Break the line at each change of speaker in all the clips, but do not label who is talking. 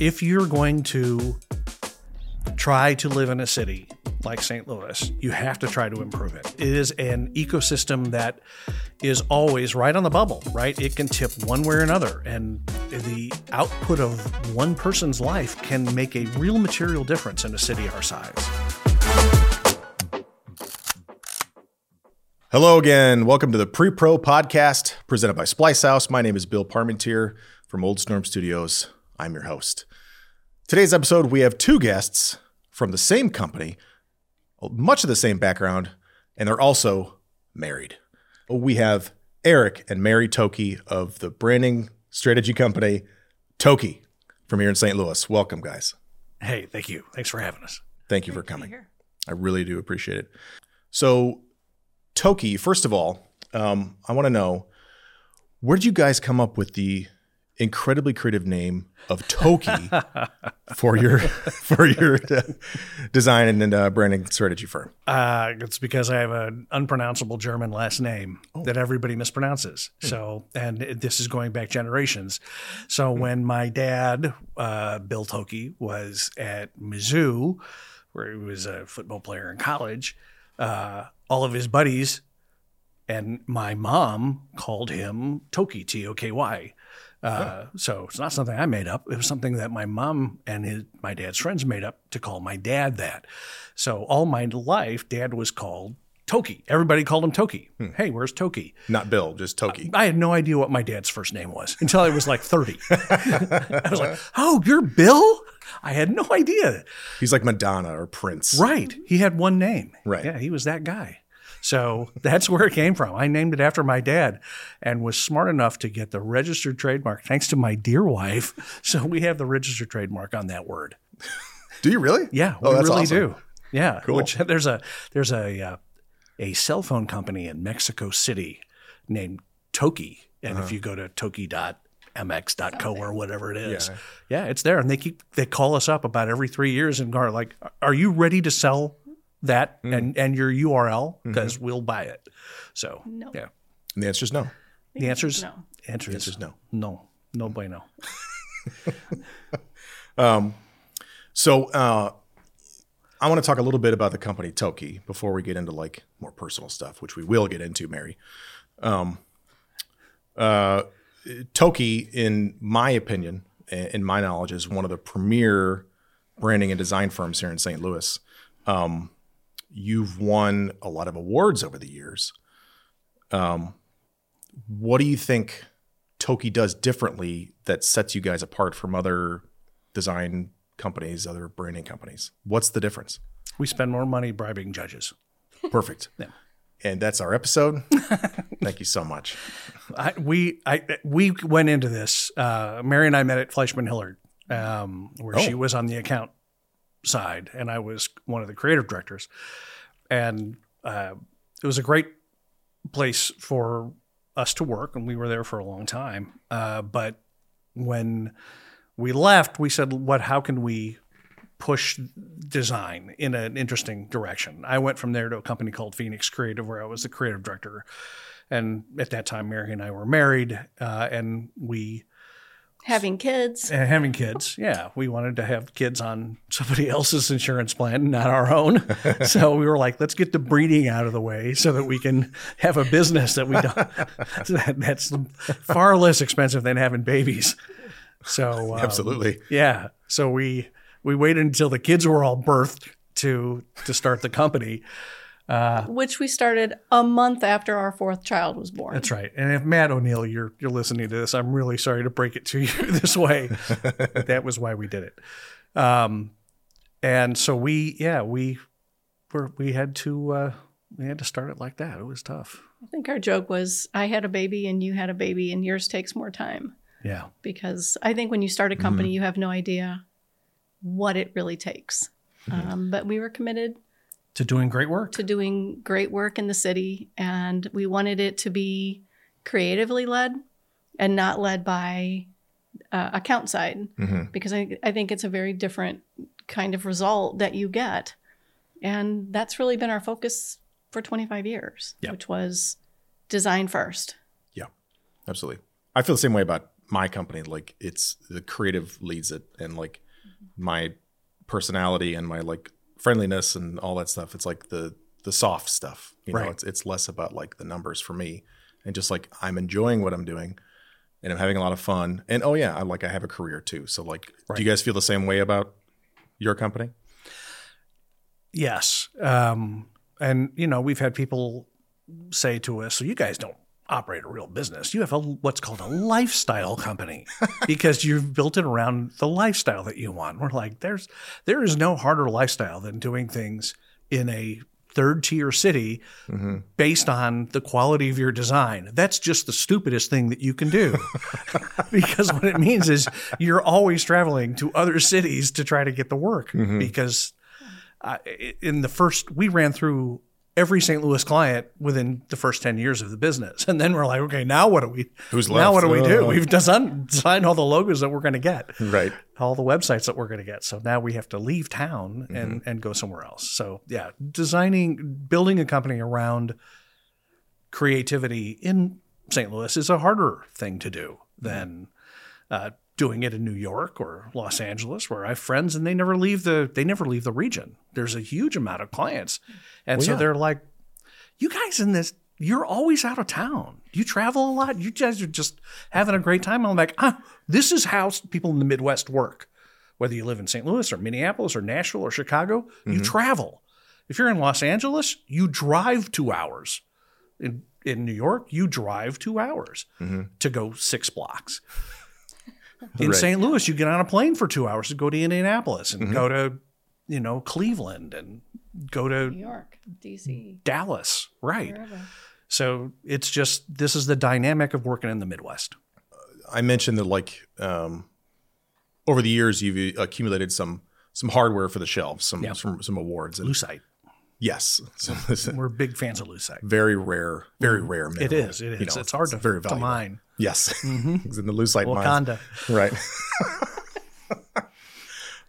if you're going to try to live in a city like St. Louis, you have to try to improve it. It is an ecosystem that is always right on the bubble, right? It can tip one way or another. And the output of one person's life can make a real material difference in a city our size.
Hello again. Welcome to the Pre Pro podcast presented by Splice House. My name is Bill Parmentier from Old Storm Studios. I'm your host. Today's episode, we have two guests from the same company, much of the same background, and they're also married. We have Eric and Mary Thoelke of the branding strategy company TOKY from here in St. Louis. Welcome, guys.
Hey, thank you. Thanks for having us.
Thank you for coming. I really do appreciate it. So, TOKY, first of all, um, I want to know where did you guys come up with the incredibly creative name of TOKY for your for your design and uh, branding strategy firm?
Uh, it's because I have an unpronounceable German last name oh. that everybody mispronounces. Hmm. So, and this is going back generations. So, hmm. when my dad, uh, Bill Thoelke, was at Mizzou, where he was a football player in college, uh, all of his buddies and my mom called him Toky, T O K Y. Uh, so it's not something I made up. It was something that my mom and his, my dad's friends made up to call my dad that. So all my life, dad was called Toky. Everybody called him Toky. Hmm. Hey, where's Toky?
Not Bill, just Toky.
I, I, had no idea what my dad's first name was until I was like 30. I was like, oh, you're Bill? I had no idea.
He's like Madonna or Prince.
Right. He had one name.
Right.
Yeah, he was that guy. So that's where it came from. I named it after my dad and was smart enough to get the registered trademark thanks to my dear wife. So we have the registered trademark on that word.
Do you really?
Yeah, we oh, really awesome. do. Yeah, cool. Which there's a there's a uh, a cell phone company in Mexico City named Toki, and uh-huh. if you go to toki.mx.co or whatever it is, yeah. yeah, it's there, and they keep they call us up about every three years and are like, "Are you ready to sell that mm. and, and your URL because mm-hmm. we'll buy it. So no. yeah.
And the answer is no.
The answer is
no. Answer, is, no.
No. No bueno.
um, so uh, I want to talk a little bit about the company TOKY before we get into like more personal stuff, which we will get into, Mary. Um, uh, TOKY, in my opinion, in my knowledge, is one of the premier branding and design firms here in St. Louis. Um, you've won a lot of awards over the years. Um, what do you think TOKY does differently that sets you guys apart from other design companies, other branding companies? What's the difference?
We spend more money bribing judges.
Perfect. yeah. And that's our episode. Thank you so much.
I, we I, we went into this. Uh, Mary and I met at Fleishman Hillard, um, where oh. she was on the account side, and I was one of the creative directors. And uh, it was a great place for us to work, and we were there for a long time. Uh, but when we left, we said, "What? How can we push design in an interesting direction?" I went from there to a company called Phoenix Creative, where I was the creative director. And at that time, Mary and I were married, uh, and we
Having kids.
And having kids. Yeah. We wanted to have kids on somebody else's insurance plan, not our own. so we were like, let's get the breeding out of the way so that we can have a business that we don't, that's far less expensive than having babies. So,
um, absolutely.
Yeah. So we, we waited until the kids were all birthed to, to start the company.
Uh, Which we started a month after our fourth child was born.
That's right. And if Matt O'Neill, you're you're listening to this, I'm really sorry to break it to you this way. that was why we did it. Um, and so we, yeah, we were we had to uh, we had to start it like that. It was tough.
I think our joke was, I had a baby and you had a baby, and yours takes more time.
Yeah.
Because I think when you start a company, mm-hmm. you have no idea what it really takes. Mm-hmm. Um, but we were committed
to doing great work.
To doing great work in the city and we wanted it to be creatively led and not led by uh, account side. Mm-hmm. because I, I think it's a very different kind of result that you get. And that's really been our focus for 25 years
yep.
which was design first.
Yeah absolutely. I feel the same way about my company, like it's the creative leads it, and like my personality and my like friendliness and all that stuff. It's like the the soft stuff. You know,
Right.
it's it's less about like the numbers for me, and just like I'm enjoying what I'm doing, and I'm having a lot of fun. And oh yeah, I like I have a career too. So like, do you guys feel the same way about your company?
Yes. Um, and, you know, we've had people say to us, so you guys don't operate a real business. You have a, what's called a lifestyle company because you've built it around the lifestyle that you want. We're like, there's, there is no harder lifestyle than doing things in a third tier city based on the quality of your design. That's just the stupidest thing that you can do. because what it means is you're always traveling to other cities to try to get the work because uh, in the first we ran through every St. Louis client within the first 10 years of the business and then we're like okay now what do we
Who's left?
now what do we do
Uh.
we've designed, designed all the logos that we're going to get
Right.
all the websites that we're going to get so now we have to leave town
Mm-hmm.
and and go somewhere else so yeah designing building a company around creativity in St. Louis is a harder thing to do than uh, doing it in New York or Los Angeles, where I have friends and they never leave the they never leave the region. There's a huge amount of clients, and so
yeah.
they're like, "You guys in this." You're always out of town. You travel a lot. You guys are just having a great time. I'm like, ah, this is how people in the Midwest work. Whether you live in St. Louis or Minneapolis or Nashville or Chicago, you travel. If you're in Los Angeles, you drive two hours in in New York, you drive two hours to go six blocks. In
Right.
St. Louis, you get on a plane for two hours to go to Indianapolis and go to, you know, Cleveland and go to New
York, DC,
Dallas. Right.
wherever.
So it's just this is the dynamic of working in the Midwest.
I mentioned that like um, over the years you've accumulated some some hardware for the shelves, some
Yeah.
some, some awards. And
Lucite.
yes, so it's
We're big fans of Lucite.
very rare, very rare.
Mm-hmm. It
mineral.
is. It is.
You know,
it's hard to,
very
to mine.
Yes, it's in the lucite mines.
Wakanda.
right?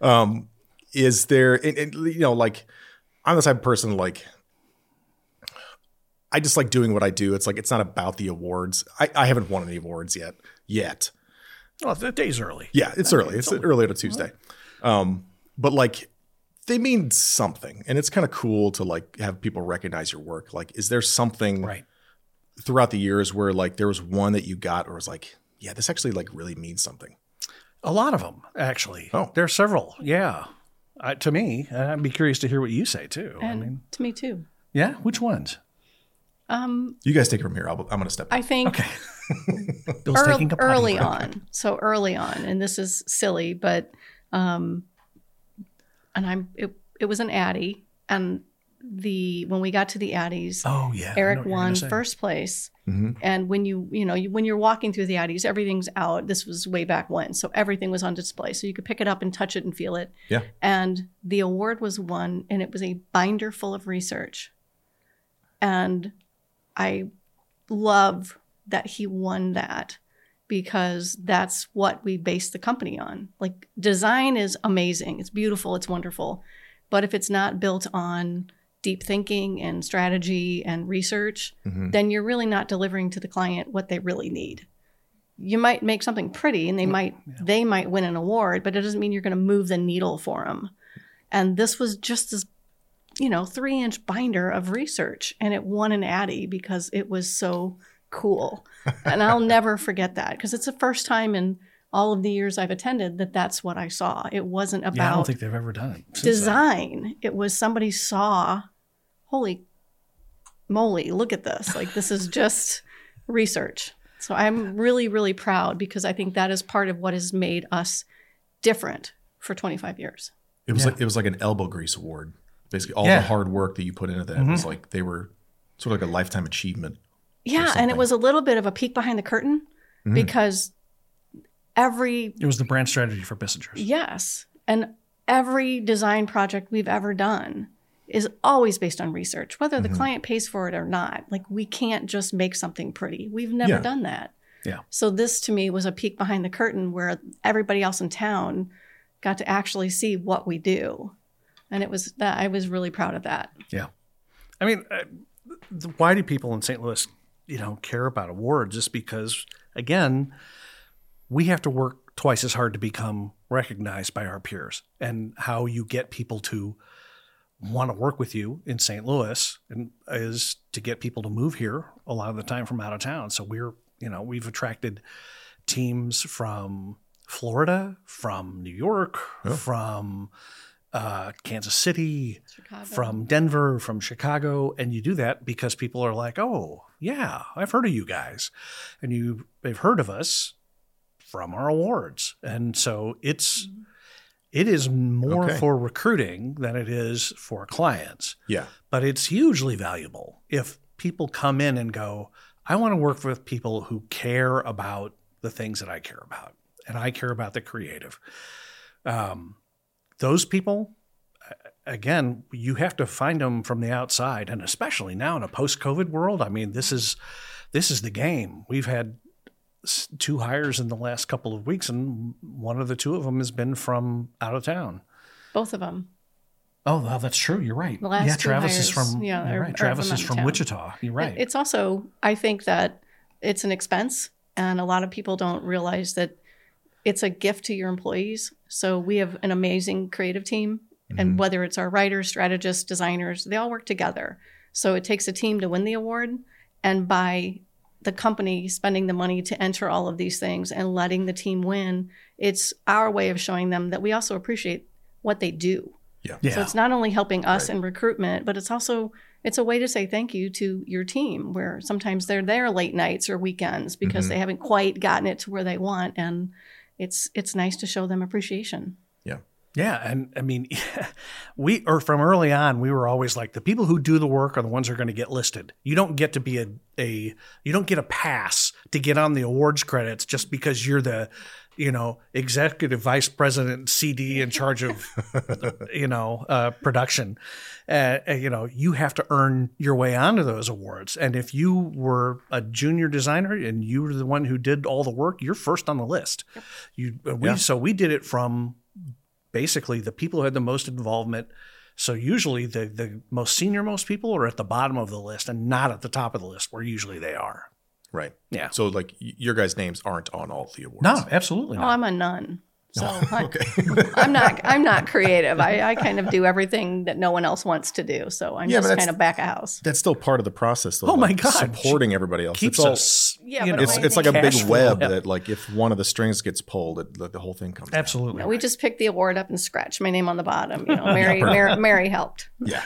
um, is there? And, and, you know, like I'm the type of person like I just like doing what I do. It's like it's not about the awards. I, I haven't won any awards yet. Yet,
Well, the day's early.
yeah, it's early. It's early on a Tuesday. Um, but like they mean something, and it's kind of cool to like have people recognize your work. Like, is there something
Right.
Throughout the years where like there was one that you got or was like, yeah, this actually like really means something.
A lot of them, actually.
Oh.
there are several. Yeah. Uh, to me, and I'd be curious to hear what you say too. I mean,
to me too.
yeah, which ones?
Um,
You guys take it from here. I'll, I'm going to step.
I think
Okay. Bill's
ear-
taking a
early on. So early on, and this is silly, but um, and I'm it. It was an Addy, and the when we got to the Addies,
Oh yeah,
Eric won first place.
Mhm.
And when you you know you, when you're walking through the Addies, everything's out. This was way back when, so everything was on display, so you could pick it up and touch it and feel it.
Yeah.
And the award was won, and it was a binder full of research. And I love that he won that because that's what we base the company on. Like design is amazing, it's beautiful, it's wonderful, but if it's not built on deep thinking and strategy and research,
Mhm.
then you're really not delivering to the client what they really need. You might make something pretty and they might they might win an award, but it doesn't mean you're going to move the needle for them. And this was just this you know, 3-inch binder of research and it won an Addy because it was so cool. and I'll never forget that because it's the first time in all of the years I've attended that that's what I saw. It wasn't about
Yeah, I don't think they've ever done it. since then.
design. It was somebody saw, holy moly, look at this. Like this is just research. So I'm really, really proud because I think that is part of what has made us different for 25 years.
It was
Yeah.
like it was like an elbow grease award. Basically, all
Yeah.
the hard work that you put into that
Mm-hmm.
was like they were sort of like a lifetime achievement.
Yeah, and it was a little bit of a peek behind the curtain
Mhm.
because every
It was the brand strategy for Bissingers.
Yes. And every design project we've ever done is always based on research, whether the client pays for it or not. Like we can't just make something pretty. We've never
Yeah.
done that.
Yeah.
So this to me was a peek behind the curtain where everybody else in town got to actually see what we do. And it was that I was really proud of that.
Yeah. I mean, uh, why do people in St. Louis, you know, care about awards? Just because, again, we have to work twice as hard to become recognized by our peers and how you get people to want to work with you in St. Louis and is to get people to move here a lot of the time from out of town. So we're, you know, we've attracted teams from Florida, from New York, from uh, Kansas City,
Chicago.
from Denver, from Chicago, and you do that because people are like, "Oh, yeah, I've heard of you guys," and you they've heard of us from our awards, and so it's it is more
Okay.
for recruiting than it is for clients,
Yeah.
but it's hugely valuable if people come in and go, "I want to work with people who care about the things that I care about, and I care about the creative." Um, those people again, you have to find them from the outside, and especially now in a post-COVID world. I mean, this is this is the game. We've had two hires in the last couple of weeks, and one of the two of them has been from out of town.
Both of them.
Oh, well, that's true. You're right.
The last
yeah, Travis is from.
yeah,
you're
are-
right. Travis
from
is from
town.
Wichita. You're right.
It's also, I think that it's an expense, and a lot of people don't realize that it's a gift to your employees. So we have an amazing creative team, and mm-hmm. whether it's our writers, strategists, designers, they all work together. So it takes a team to win the award, and by the company spending the money to enter all of these things and letting the team win, it's our way of showing them that we also appreciate what they do.
Yeah.
yeah.
So it's not only helping us
Right.
in recruitment, but it's also it's a way to say thank you to your team where sometimes they're there late nights or weekends because
Mhm.
they haven't quite gotten it to where they want and it's it's nice to show them appreciation.
Yeah, and I mean, we or from early on, we were always like the people who do the work are the ones who are going to get listed. You don't get to be a a you don't get a pass to get on the awards credits just because you're the you know executive vice president CD in charge of you know uh, production. Uh, uh, you know, you have to earn your way onto those awards. And if you were a junior designer and you were the one who did all the work, you're first on the list. You uh, we
Yeah.
so we did it from basically the people who had the most involvement. So usually the the most senior most people are at the bottom of the list and not at the top of the list where usually they are.
Right.
Yeah.
So like your guys' names aren't on all the awards.
No, absolutely not. Oh.
I'm a nun. So I,
Okay.
I'm not I'm not creative. I, I kind of do everything that no one else wants to do. So I'm
Yeah,
just kind of back of house.
That's still part of the process. Though,
Oh my
like,
God.
Supporting everybody else.
Keeps
it's all,
us.
Yeah,
you know,
It's it's like a big web
Yeah.
that like if one of the strings gets pulled, it, the, the whole thing comes. down.
Absolutely.
We just picked the award up and scratched my name on the bottom. You know, Mary
perfect.
Mary, Mary helped.
Yeah.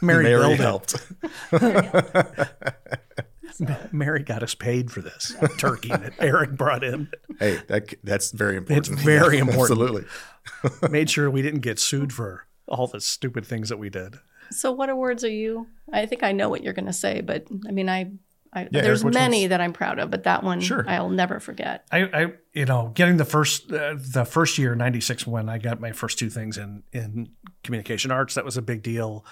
Mary billed it.
helped.
Mary got us paid for this turkey that Eric brought in.
hey, that that's very important.
It's very important.
Absolutely.
Made sure we didn't get sued for all the stupid things that we did.
So, what awards are you? I think I know what you're going to say, but I mean, I, I
Yeah,
there's
Eric,
many
ones?
that I'm proud of, but that one
Sure.
I'll never forget.
I, I you know, getting the first uh, the first year '96 when I got my first two things in in communication arts, that was a big deal.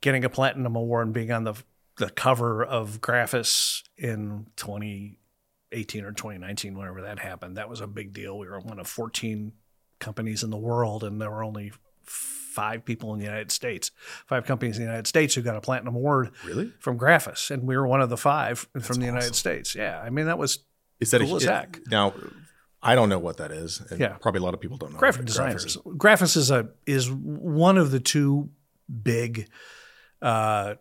Getting a platinum award and being on the the cover of Graphis in 2018 or 2019, whenever that happened, that was a big deal. We were one of 14 companies in the world, and there were only five people in the United States, five companies in the United States who got a platinum award
Really?
from Graphis, and we were one of the five from the
awesome.
United States. Yeah, I mean that was
Is that
Cool
a,
as heck.
Now, I don't know what that is. And
Yeah.
Probably a lot of people don't know.
graphic designers.
is.
Graphis is a is one of the two big uh,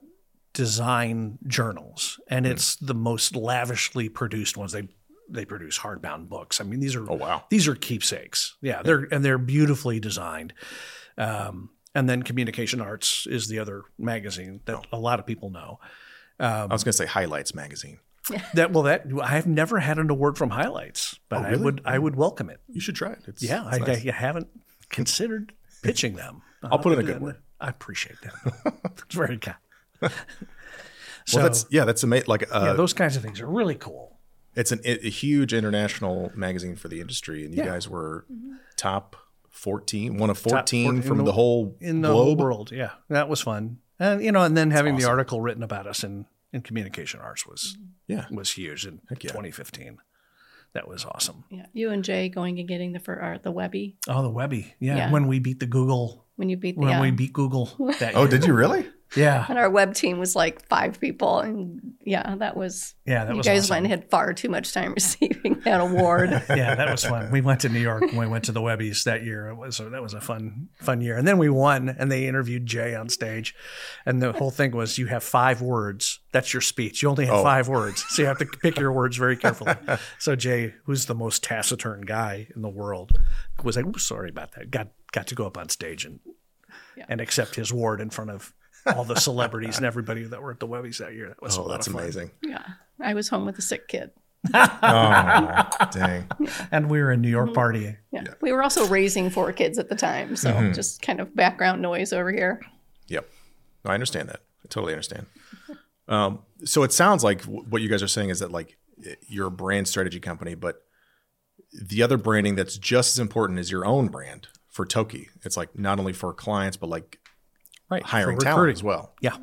design journals, and
Hmm.
it's the most lavishly produced ones. They they produce hardbound books. I mean, these are
Oh wow.
these are keepsakes. Yeah, they're and they're beautifully designed. Um, and then Communication Arts is the other magazine that a lot of people know.
I was going to say Highlights magazine.
That well, that I have never had an award from Highlights, but
Oh,
I would I would welcome it.
You should try it. It's,
Yeah,
it's
I,
nice.
I haven't considered pitching them.
I'll put in a good word.
I appreciate that. it's very kind. So,
well, that's yeah, that's amazing. Like, uh,
yeah, those kinds of things are really cool.
it's an, a huge international magazine for the industry, and you
Yeah.
guys were top fourteen, one of fourteen
14
from the,
the-
whole
In the whole world, yeah, that was fun. And you know, and then having the article written about us in in communication arts was
Yeah,
was huge in
yeah.
2015. That was awesome.
Yeah, you and Jay going and getting the for uh, the Webby
Oh, the Webby, yeah.
Yeah.
When we beat the Google,
when you beat the
when
uh,
we beat Google. That
Oh,
year.
did you really?
Yeah.
And our web team was like five people. And yeah, that was,
Yeah, that
you
was
guys
awesome.
went and had far too much time receiving that award.
yeah, that was fun. We went to New York when we went to the Webbies that year. It was that was a fun fun year. And then we won, and they interviewed Jay on stage, and the whole thing was you have five words. That's your speech. You only have
Oh.
five words, so you have to pick your words very carefully. So Jay, who's the most taciturn guy in the world, was like, "Sorry about that." Got got to go up on stage and
Yeah.
and accept his award in front of all the celebrities and everybody that were at the Webbies that year. That was a
Oh,
lot
that's
of fun.
amazing.
yeah. I was home with a sick kid.
Oh, dang.
And we were in New York partying.
Yeah. We were also raising four kids at the time. So
Mm-hmm.
just kind of background noise over here.
Yep. I understand that. I totally understand. Um, so it sounds like w- what you guys are saying is that like you're a brand strategy company, but the other branding that's just as important is your own brand for TOKY. It's like not only for clients, but like
Right.
hiring talent as well.
Yeah.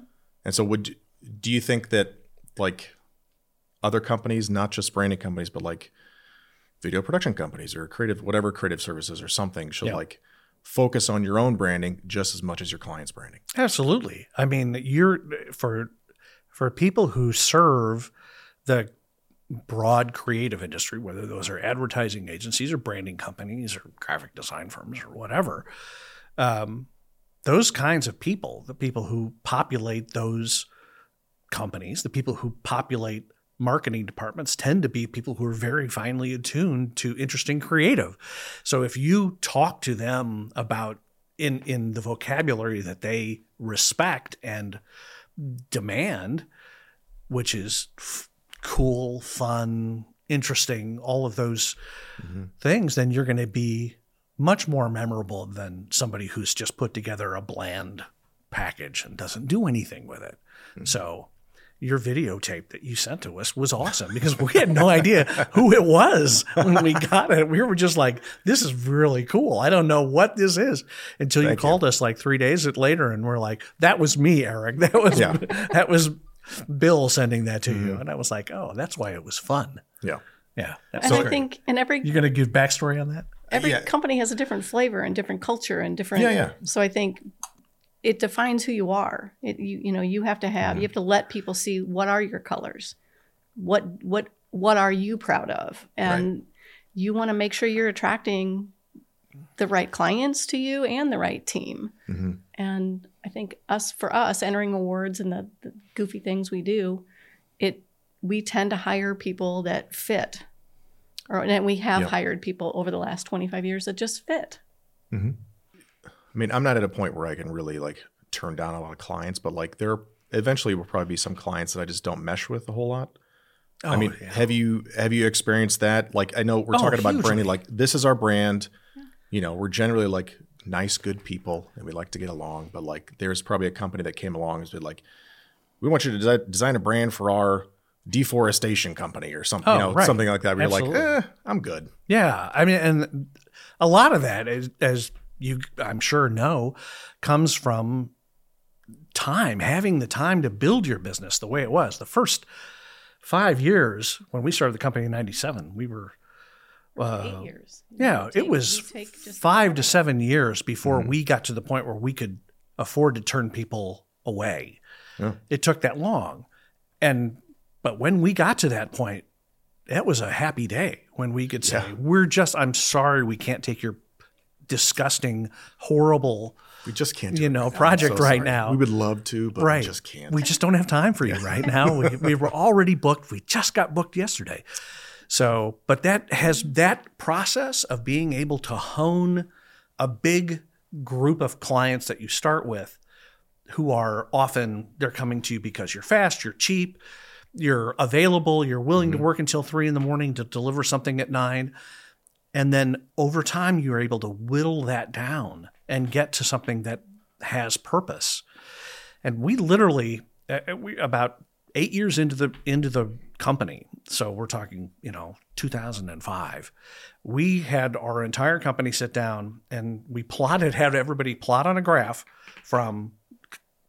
And so would do you think that like other companies, not just branding companies, but like video production companies or creative whatever creative services or something should
Yeah.
like focus on your own branding just as much as your client's branding?
Absolutely. I mean, you're for for people who serve the broad creative industry, whether those are advertising agencies or branding companies or graphic design firms or whatever. Um, those kinds of people, the people who populate those companies, the people who populate marketing departments tend to be people who are very finely attuned to interesting creative. So if you talk to them about in in the vocabulary that they respect and demand, which is f- cool, fun, interesting, all of those mm-hmm. things, then you're going to be much more memorable than somebody who's just put together a bland package and doesn't do anything with it. Hmm. So your videotape that you sent to us was awesome because we had no idea who it was when we got it. We were just like, this is really cool. I don't know what this is until you
Thank you.
called us like three days later and we're like, that was me, Eric. That was,
Yeah.
that was Bill sending that to you. Mm-hmm. And I was like, oh, that's why it was fun.
Yeah.
Yeah. That's
And I
great.
think, in every
you're going to give backstory on that?
Every
Yeah.
company has a different flavor and different culture and different
Yeah, yeah.
so i think it defines who you are it, you, you know you have to have
Mm-hmm.
you have to let people see what are your colors what what what are you proud of and you want to make sure you're attracting the right clients to you and the right team
Mhm.
and i think us for us entering awards and the, the goofy things we do it we tend to hire people that fit or and we have
Yeah.
hired people over the last 25 years that just fit mm-hmm.
I mean, I'm not at a point where I can really like turn down a lot of clients, but like there eventually will probably be some clients that I just don't mesh with a whole lot. I
Oh,
mean,
yeah.
have you have you experienced that? Like I know we're
Oh,
talking about branding like this is our brand. You know, we're generally like nice, good people and we like to get along, but like there's probably a company that came along and said like we want you to desi- design a brand for our deforestation company or something,
Oh,
you know,
right.
something like that. Where you're like, eh, I'm good.
Yeah, I mean, and a lot of that, is, as you, I'm sure, know, comes from time, having the time to build your business the way it was. The first five years when we started the company in '97, we were, uh,
eight years
yeah,
You
it was
you take just-
five to seven years before we got to the point where we could afford to turn people away.
Yeah.
It took that long, and but when we got to that point, that was a happy day when we could say,
Yeah.
"We're just, I'm sorry, we can't take your disgusting, horrible,
We just can't do
you know,
right
project
so
right
sorry.
now."
We would love to, but
right.
we just can't.
We just don't have time for you right now. we, we were already booked. We just got booked yesterday. So, but that has that process of being able to hone a big group of clients that you start with who are often they're coming to you because you're fast, you're cheap, you're available, you're willing to work until three in the morning to deliver something at nine. And then over time, you're able to whittle that down and get to something that has purpose. And we literally, uh, we about eight years into the into the company, so we're talking, you know, 2005. We had our entire company sit down and we plotted, had everybody plot on a graph from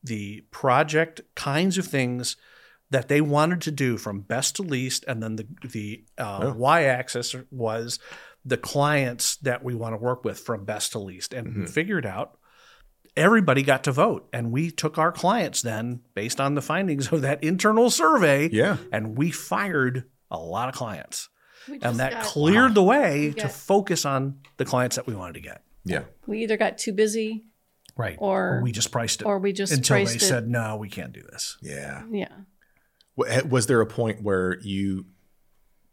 the project kinds of things that they wanted to do from best to least, and then the the uh, y-axis was the clients that we want to work with from best to least, and we figured out everybody got to vote. And we took our clients then, based on the findings of that internal survey,
Yeah.
and we fired a lot of clients. And that
got-
cleared the way to focus on the clients that we wanted to get.
Yeah.
we either got too busy
Right.
Or-
we just priced it.
or we just
until they
it.
said, no, we can't do this.
Yeah.
yeah.
Wa- ha- Was there a point where you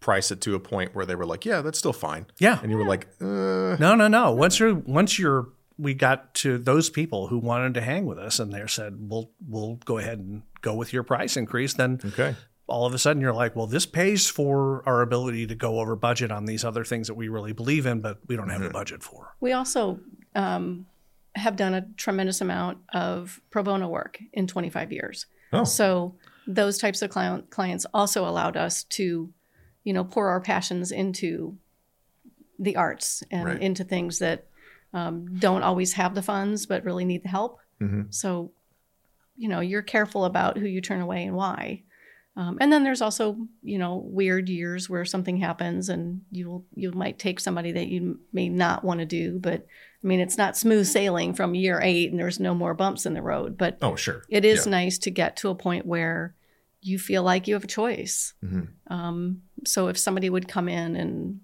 price it to a point where they were like, yeah, that's still fine?
Yeah.
And you were like, uh,
No, no, no. Once you're once you're we got to those people who wanted to hang with us and they said, We'll we'll go ahead and go with your price increase, then
okay.
all of a sudden you're like, Well, this pays for our ability to go over budget on these other things that we really believe in, but we don't have the budget for.
We also um, have done a tremendous amount of pro bono work in 25 years.
Oh.
So those types of client, clients also allowed us to, you know, pour our passions into the arts and
Right.
into things that um, don't always have the funds but really need the help.
Mhm.
So, you know, you're careful about who you turn away and why. Um, and then there's also, you know, weird years where something happens and you will, you might take somebody that you may not want to do. But I mean, it's not smooth sailing from year eight and there's no more bumps in the road. But
Oh, sure.
it is
Yeah.
nice to get to a point where you feel like you have a choice.
Mhm.
Um, so if somebody would come in and,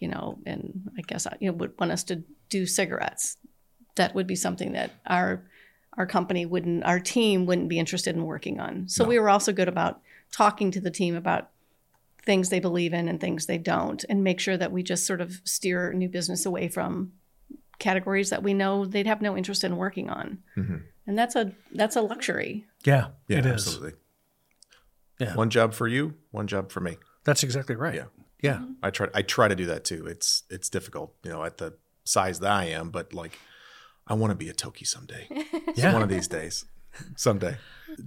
you know, and I guess you know would want us to do cigarettes, that would be something that our our company wouldn't, our team wouldn't be interested in working on. So
No.
we were also good about talking to the team about things they believe in and things they don't, and make sure that we just sort of steer new business away from categories that we know they'd have no interest in working on.
Mhm.
And that's a that's a luxury.
Yeah,
Yeah,
it is.
absolutely.
Yeah.
One job for you, one job for me.
That's exactly right.
Yeah.
Yeah.
I try I try to do that too. It's it's difficult, you know, at the size that I am, but like I want to be a TOKY someday.
Yeah.
One of these days. Someday.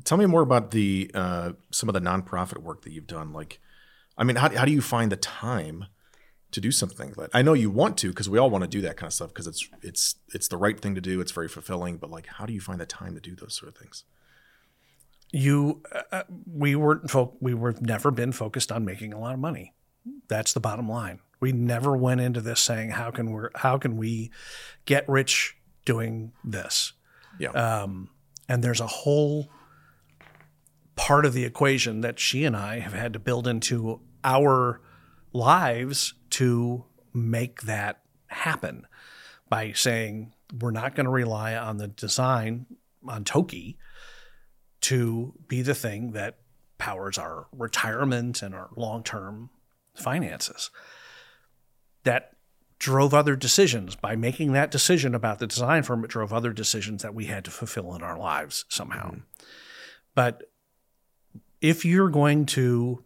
Tell me more about the uh some of the nonprofit work that you've done. Like I mean, how how do you find the time to do something like I know you want to because we all want to do that kind of stuff because it's it's it's the right thing to do. It's very fulfilling, but like how do you find the time to do those sort of things?
you uh, we weren't fo- we were never been focused on making a lot of money that's the bottom line we never went into this saying how can we how can we get rich doing this
Yeah.
um, and there's a whole part of the equation that she and I have had to build into our lives to make that happen by saying we're not going to rely on the design on TOKY to be the thing that powers our retirement and our long-term finances. That drove other decisions. By making that decision about the design firm, it drove other decisions that we had to fulfill in our lives somehow. Mm-hmm. But if you're going to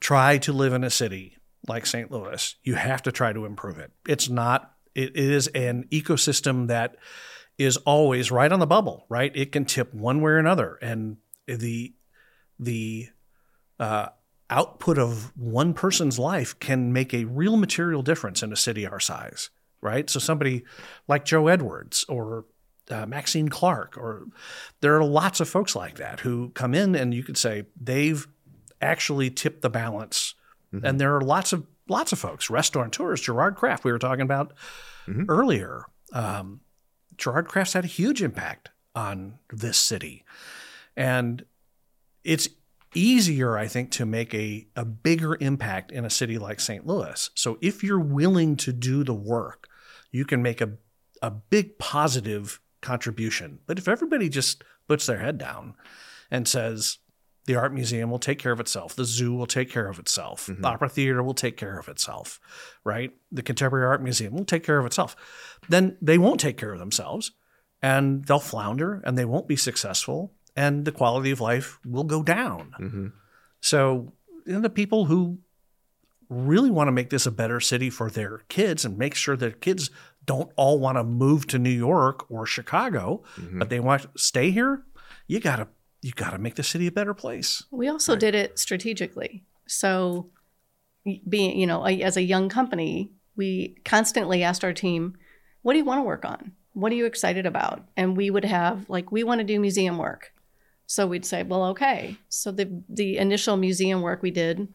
try to live in a city like St. Louis, you have to try to improve it. It's not, it is an ecosystem that is always right on the bubble, right? It can tip one way or another. And the, the, uh, output of one person's life can make a real material difference in a city our size, right? So somebody like Joe Edwards or uh, Maxine Clark, or there are lots of folks like that who come in and you could say they've actually tipped the balance. And there are lots of lots of folks, restaurateurs, Gerard Craft, we were talking about earlier. Um, Gerard Craft's had a huge impact on this city. And it's easier, I think, to make a, a bigger impact in a city like St. Louis. So if you're willing to do the work, you can make a, a big positive contribution. But if everybody just puts their head down and says, the art museum will take care of itself. The zoo will take care of itself. The opera theater will take care of itself, right? The contemporary art museum will take care of itself. Then they won't take care of themselves and they'll flounder and they won't be successful and the quality of life will go down.
Mm-hmm.
So, the people who really want to make this a better city for their kids and make sure their kids don't all want to move to New York or Chicago, mm-hmm. but they want to stay here, you got to you got to make the city a better place.
We also did it strategically. So, being, you know, a- as a young company, we constantly asked our team, what do you want to work on? What are you excited about? And we would have, like, we want to do museum work. So we'd say, well, okay. So the, the initial museum work we did,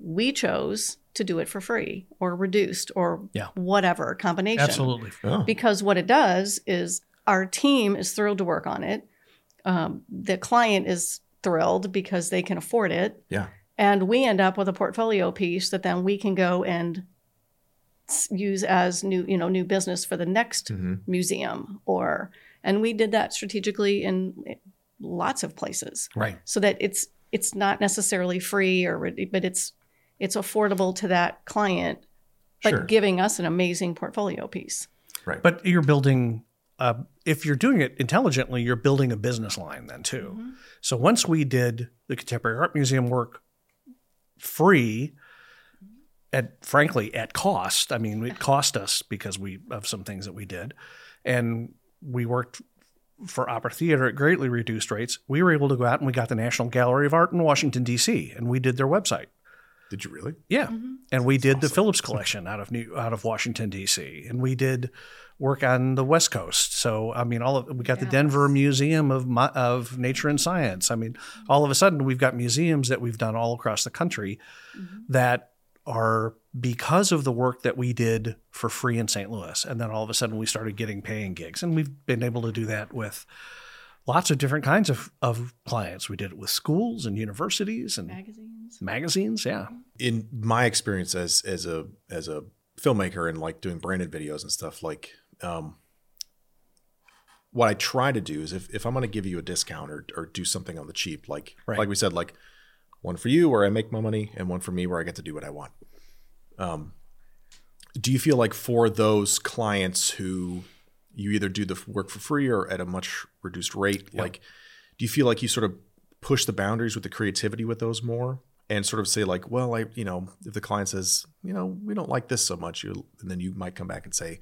we chose to do it for free or reduced or
Yeah.
whatever combination
Absolutely.
Oh.
because what it does is our team is thrilled to work on it. Um, the client is thrilled because they can afford it.
Yeah.
And we end up with a portfolio piece that then we can go and use as new, you know, new business for the next
Mhm.
museum or and we did that strategically in lots of places
Right.
so that it's it's not necessarily free or re- but it's it's affordable to that client but
Sure.
giving us an amazing portfolio piece.
Right.
But you're building, uh, if you're doing it intelligently, you're building a business line then too. So once we did the Contemporary Art Museum work free, at frankly at cost. I mean, it cost us because we of some things that we did, and we worked for Opera Theater at greatly reduced rates. We were able to go out and we got the National Gallery of Art in Washington D.C. and we did their website.
Did you really?
Yeah,
Mm-hmm.
and we did the Phillips collection out of New out of Washington D.C. and we did work on the West Coast. So I mean, all of we got the Denver Museum of of Nature and Science. I mean, all of a sudden we've got museums that we've done all across the country that are because of the work that we did for free in St. Louis, and then all of a sudden we started getting paying gigs, and we've been able to do that with. Lots of different kinds of, of clients. We did it with schools and universities and
Magazines.
magazines. Yeah.
in my experience as as a as a filmmaker and like doing branded videos and stuff like um what I try to do is if, if I'm going to give you a discount or, or do something on the cheap, like
Right.
like we said, like one for you where I make my money and one for me where I get to do what I want. Um, do you feel like for those clients who you either do the work for free or at a much reduced rate, like do you feel like you sort of push the boundaries with the creativity with those more and sort of say like, well, I, you know, if the client says, you know, we don't like this so much, you, and then you might come back and say,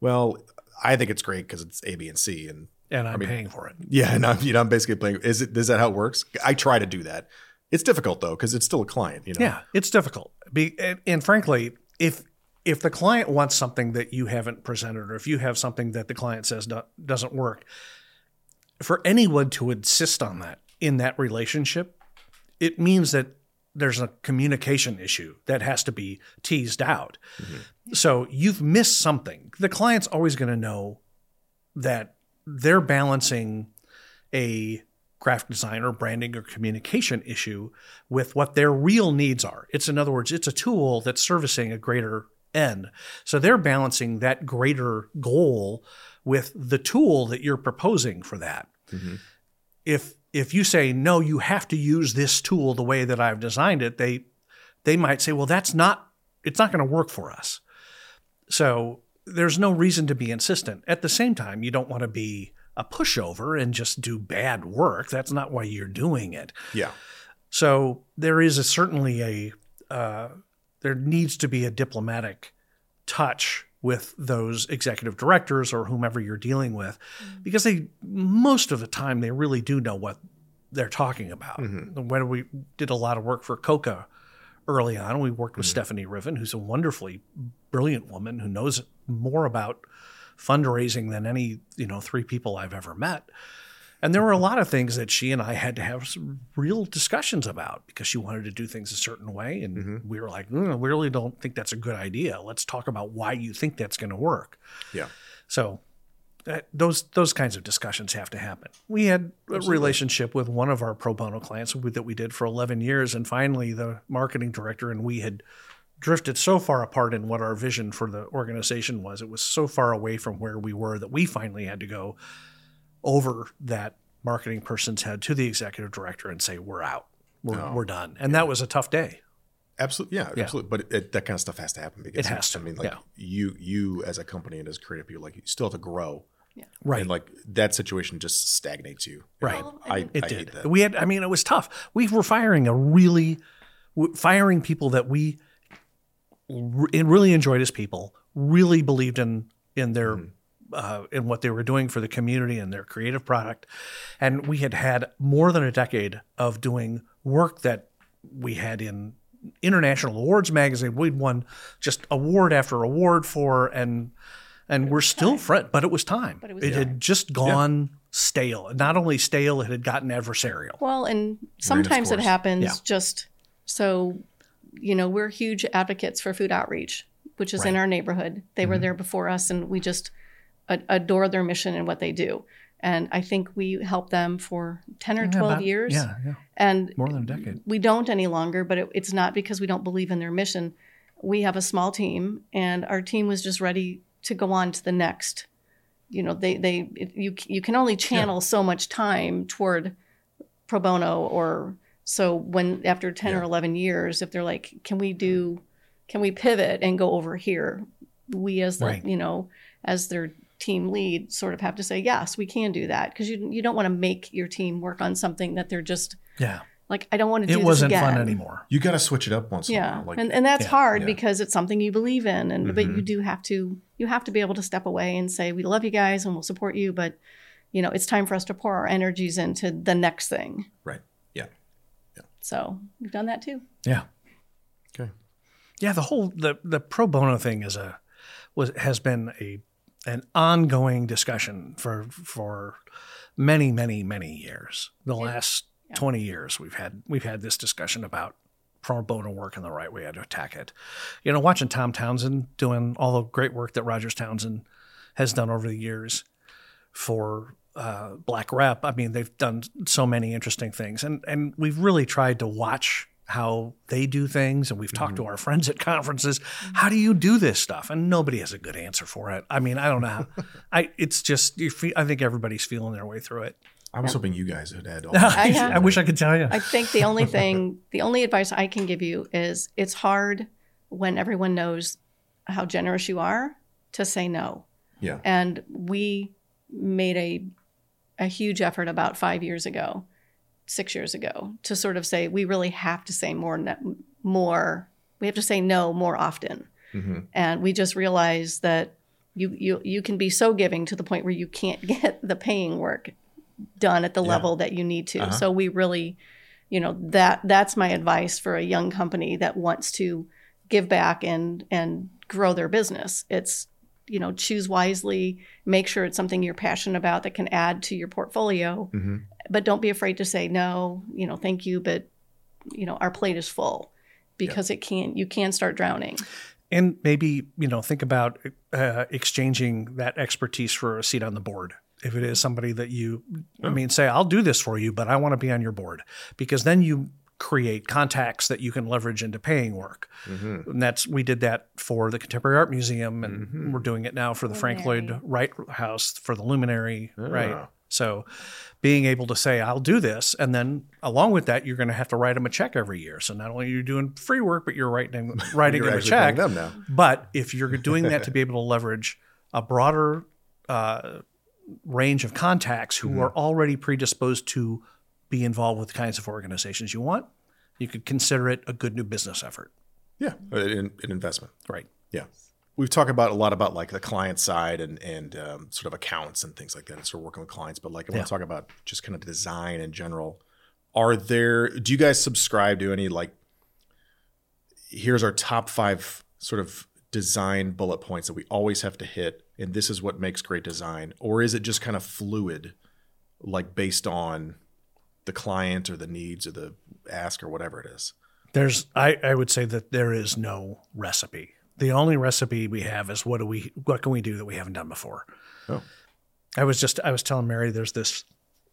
well, I think it's great because it's A, B, and C, and
And I'm
mean-
paying for it.
yeah, and I'm, you know, I'm basically playing. Is it? Is that how it works? I try to do that. It's difficult though because it's still a client. You know.
Yeah, it's difficult. Be, and, and frankly, if if the client wants something that you haven't presented, or if you have something that the client says do, doesn't work, for anyone to insist on that in that relationship, it means that there's a communication issue that has to be teased out. Mm-hmm. So you've missed something. The client's always going to know that they're balancing a graphic design or branding or communication issue with what their real needs are. It's in other words, it's a tool that's servicing a greater end. So they're balancing that greater goal with the tool that you're proposing for that. If if you say no, you have to use this tool the way that I've designed it, they they might say, well, that's not it's not going to work for us. So there's no reason to be insistent. At the same time, you don't want to be a pushover and just do bad work. That's not why you're doing it.
Yeah.
So there is a, certainly a uh, there needs to be a diplomatic touch with those executive directors or whomever you're dealing with, because they most of the time they really do know what they're talking about. Mm-hmm. When we did a lot of work for Coca early on, we worked with mm-hmm. Stephanie Riven, who's a wonderfully brilliant woman who knows more about fundraising than any you know three people I've ever met. And there were a lot of things that she and I had to have some real discussions about because she wanted to do things a certain way. And we were like, "Mm, we really don't think that's a good idea. Let's talk about why you think that's going to work.
Yeah.
So uh, those those kinds of discussions have to happen. We had a relationship with one of our pro bono clients that we did for 11 years. And finally, the marketing director and we had drifted so far apart in what our vision for the organization was. It was so far away from where we were that we finally had to go over that marketing person's head to the executive director and say, we're out. We're,
Oh,
we're done. And that was a tough day.
Absolutely. Yeah,
Yeah.
absolutely. But it, it, that kind of stuff has to happen because
It has to,
I mean, like
yeah.
you, you as a company and as creative people, like you still have to grow. Yeah.
Right.
And like that situation just stagnates you. And
Right.
I, I,
It
I
did.
hate that.
We had, I mean, it was tough. We were firing a really, firing people that we r- really enjoyed as people, really believed in in their mm-hmm. Uh, in what they were doing for the community and their creative product, and we had had more than a decade of doing work that we had in international awards magazine. We'd won just award after award for, and and we're still friends. But it was time.
But it was
it had just gone stale. Not only stale, it had gotten adversarial.
Well, and sometimes it happens
Yeah.
just so, you know, we're huge advocates for food outreach, which is in our neighborhood. They were there before us, and we just a- adore their mission and what they do. And I think we helped them for 10 or
Yeah,
12
about-
years.
Yeah, yeah,
And
more than a decade.
we don't any longer, but it, it's not because we don't believe in their mission. We have a small team, and our team was just ready to go on to the next. You know, they they it, you you can only channel so much time toward pro bono, or so when after ten or eleven years, if they're like, can we do, mm-hmm. can we pivot and go over here? We as the
Right.
you know as their team lead sort of have to say yes, we can do that because you you don't want to make your team work on something that they're just
Yeah,
like I don't want to do
it
this
wasn't
again.
fun anymore.
You got to switch it up once in a
Yeah,
while. Like,
and and that's
Yeah,
hard
yeah.
because it's something you believe in, and but mm-hmm.
you
do have to you have to be able to step away and say we love you guys and we'll support you, but you know it's time for us to pour our energies into the next thing.
right. yeah Yeah.
So we've done that too.
Yeah,
Okay.
yeah. The whole the the pro bono thing is a was has been a an ongoing discussion for for many many many years. The last
Yeah.
twenty years we've had we've had this discussion about pro bono work and the right way to attack it. You know, watching Tom Townsend doing all the great work that Rodgers Townsend has done over the years for uh, Black Rep. I mean, they've done so many interesting things, and and we've really tried to watch how they do things, and we've talked to mm-hmm. our friends at conferences. How do you do this stuff? And nobody has a good answer for it. I mean, I don't know. How, I it's just you feel, I think everybody's feeling their way through it.
I was hoping you guys had had all
I,
have-
I wish I could tell you.
I think the only thing, the only advice I can give you is it's hard when everyone knows how generous you are to say no.
Yeah.
And we made a a huge effort about five years ago, six years ago, to sort of say we really have to say more, more. We have to say no more often,
hmm
and we just realized that you you you can be so giving to the point where you can't get the paying work done at the
Yeah.
level that you need to.
Uh-huh.
So we really, you know, that that's my advice for a young company that wants to give back and and grow their business. It's you know, choose wisely, make sure it's something you're passionate about that can add to your portfolio,
hmm
but don't be afraid to say no, you know, thank you, but you know, our plate is full. Because it can you can start drowning.
and maybe you know think about uh, exchanging that expertise for a seat on the board. If it is somebody that you i mean say i'll do this for you but i want to be on your board. Because then you create contacts that you can leverage into paying work.
Hmm
and that's we did that for the contemporary art museum and we're doing it now for the frank lloyd wright house for the luminary right?
Ah.
so being able to say i'll do this and then along with that you're going to have to write them a check every year. So not only are you doing free work but you're writing writing
You're
them a check.
paying them now.
but if you're doing that to be able to leverage a broader uh, range of contacts who are already predisposed to be involved with the kinds of organizations you want, you could consider it a good new business effort.
Yeah, an, an investment.
Right.
Yeah. We've talked about a lot about like the client side and and um, sort of accounts and things like that, and sort of working with clients. But like I want
Yeah.
to talk about just kind of design in general. Are there? Do you guys subscribe to any like? Here's our top five sort of design bullet points that we always have to hit, and this is what makes great design, or is it just kind of fluid, like based on the client or the needs or the ask or whatever it is?
There's, I, I would say that there is no recipe. The only recipe we have is what do we, what can we do that we haven't done before?
Oh.
I was just, I was telling Mary, there's this,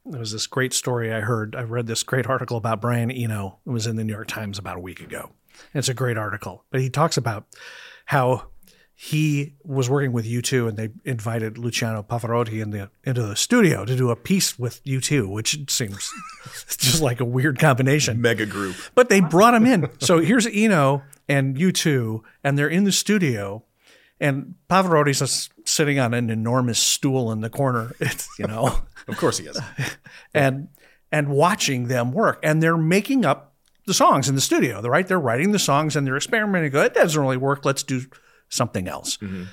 there was this great story I heard. I read this great article about Brian Eno. It was in the New York Times about a week ago. It's a great article, but he talks about how he was working with U2 and they invited Luciano Pavarotti in the, into the studio to do a piece with U2, which seems just like a weird combination.
Mega group.
But they brought him in. So here's Eno and U2, and they're in the studio, and Pavarotti's just sitting on an enormous stool in the corner. It's you know,
Of course he is.
and and watching them work, and they're making up the songs in the studio. They're right. They're writing the songs and they're experimenting. Go, it doesn't really work. Let's do something else. Mm-hmm.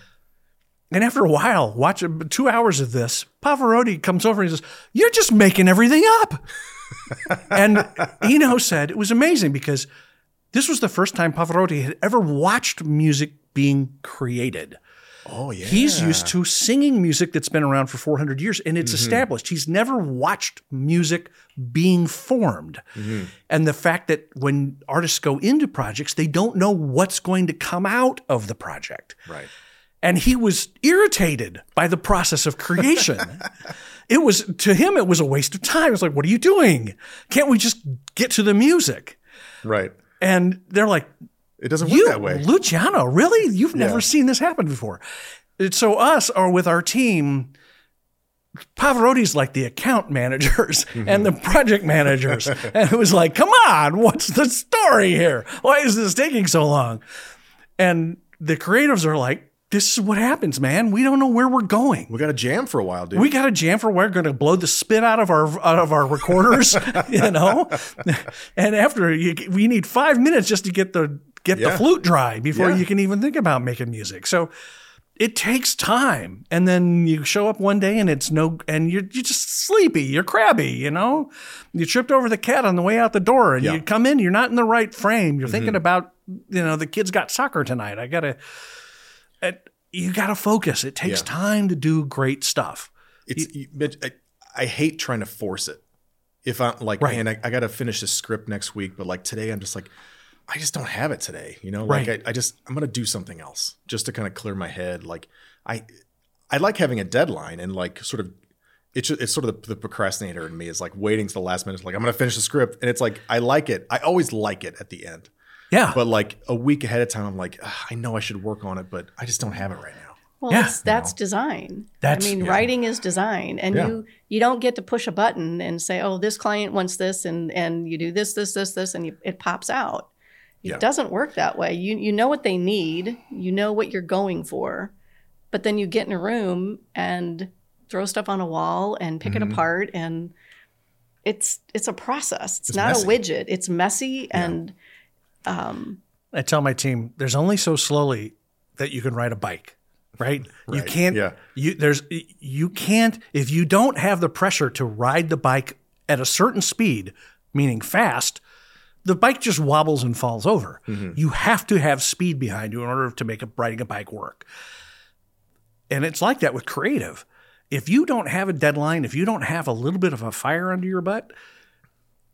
And after a while, watch two hours of this, Pavarotti comes over and he says, "You're just making everything up." and Eno said it was amazing because this was the first time Pavarotti had ever watched music being created.
Oh yeah.
He's used to singing music that's been around for 400 years and it's mm-hmm. established. He's never watched music being formed. Mm-hmm. And the fact that when artists go into projects, they don't know what's going to come out of the project.
right.
and he was irritated by the process of creation. it was to him it was a waste of time. It's like, what are you doing? Can't we just get to the music?
Right.
And they're like,
It doesn't work
you,
that way.
Luciano, really? You've never seen this happen before. It's- So us or with our team, Pavarotti's like the account managers
Mm-hmm.
and the project managers. and it was like, come on, what's the story here? Why is this taking so long? And the creatives are like, this is what happens, man. We don't know where we're going.
We got a jam for a while, dude.
We got a jam for we're going to blow the spit out of our out of our recorders, you know. And after you, we need five minutes just to get the get the flute dry before
Yeah.
you can even think about making music. So it takes time, and then you show up one day and it's no, and you're you're just sleepy, you're crabby, you know. You tripped over the cat on the way out the door, and
Yeah.
you come in, you're not in the right frame. You're
Mm-hmm.
thinking about you know the kids got soccer tonight. I gotta. It, you got to focus. It takes
Yeah.
time to do great stuff.
it's you- I, I hate trying to force it. If I'm like,
Right.
man, I, I got to finish this script next week, but like today, I'm just like, I just don't have it today. You know, like
Right.
I, I just I'm gonna do something else just to kind of clear my head. Like I I like having a deadline and like sort of it's it's sort of the, the procrastinator in me is like waiting to the last minute. Like I'm gonna finish the script, and it's like I like it. I always like it at the end,
Yeah.
but like a week ahead of time, I'm like, I know I should work on it, but I just don't have it right now.
Well,
Yeah.
it's, that's design.
That's-
I mean,
yeah.
writing is design, and
Yeah.
you you don't get to push a button and say, "Oh, this client wants this," and and you do this, this, this, this, and you, it pops out. It
Yeah.
doesn't work that way. You you know what they need, you know what you're going for, but then you get in a room and throw stuff on a wall and pick
Mhm.
it apart, and it's it's a process. It's,
It's
not
messy.
a widget. It's messy, and um,
I tell my team, there's only so slowly that you can ride a bike, right? You can't.
Yeah.
You there's you can't if you don't have the pressure to ride the bike at a certain speed, meaning fast. The bike just wobbles and falls over. Mm-hmm. You have to have speed behind you in order to make a, riding a bike work. And it's like that with creative. If you don't have a deadline, if you don't have a little bit of a fire under your butt,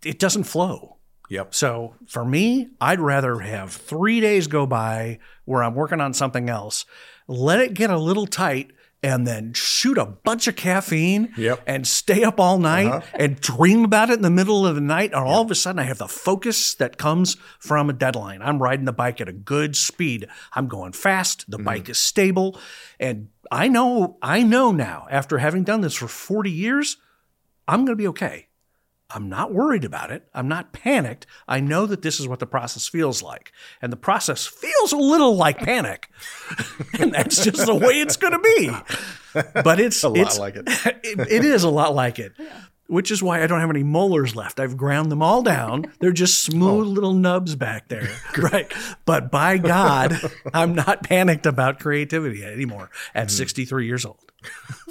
it doesn't flow.
Yep.
So for me, I'd rather have three days go by where I'm working on something else, let it get a little tight, and then shoot a bunch of caffeine
Yep. Uh-huh.
and stay up all night and dream about it in the middle of the night. And all of a sudden, I have the focus that comes from a deadline. I'm riding the bike at a good speed. I'm going fast. The bike is stable. And I know, I know now, after having done this for 40 years, I'm going to be okay. I'm not worried about it. I'm not panicked. I know that this is what the process feels like. And the process feels a little like panic. and that's just the way it's going to be. But it's
A lot
it's,
like it.
it. It is a lot like it. Which is why I don't have any molars left. I've ground them all down. They're just smooth oh. little nubs back there. right. But by God, I'm not panicked about creativity anymore at hmm. 63 years old.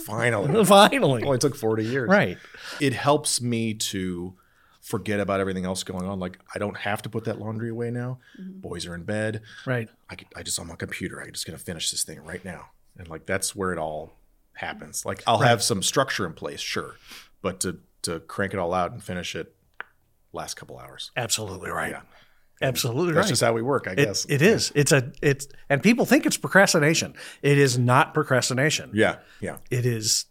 Finally.
Finally.
Only took 40 years.
Right.
It helps me to forget about everything else going on. Like I don't have to put that laundry away now. Mm-hmm. Boys are in bed.
Right.
I, could, I just on my computer. I'm just gonna finish this thing right now. And like that's where it all happens. Like I'll have some structure in place, sure, but to to crank it all out and finish it, last couple hours.
Absolutely right.
Yeah.
Absolutely
That's
right.
just how we work, I
It-
guess.
it is. It's a. It's and people think it's procrastination. It is not procrastination.
yeah, yeah.
It is.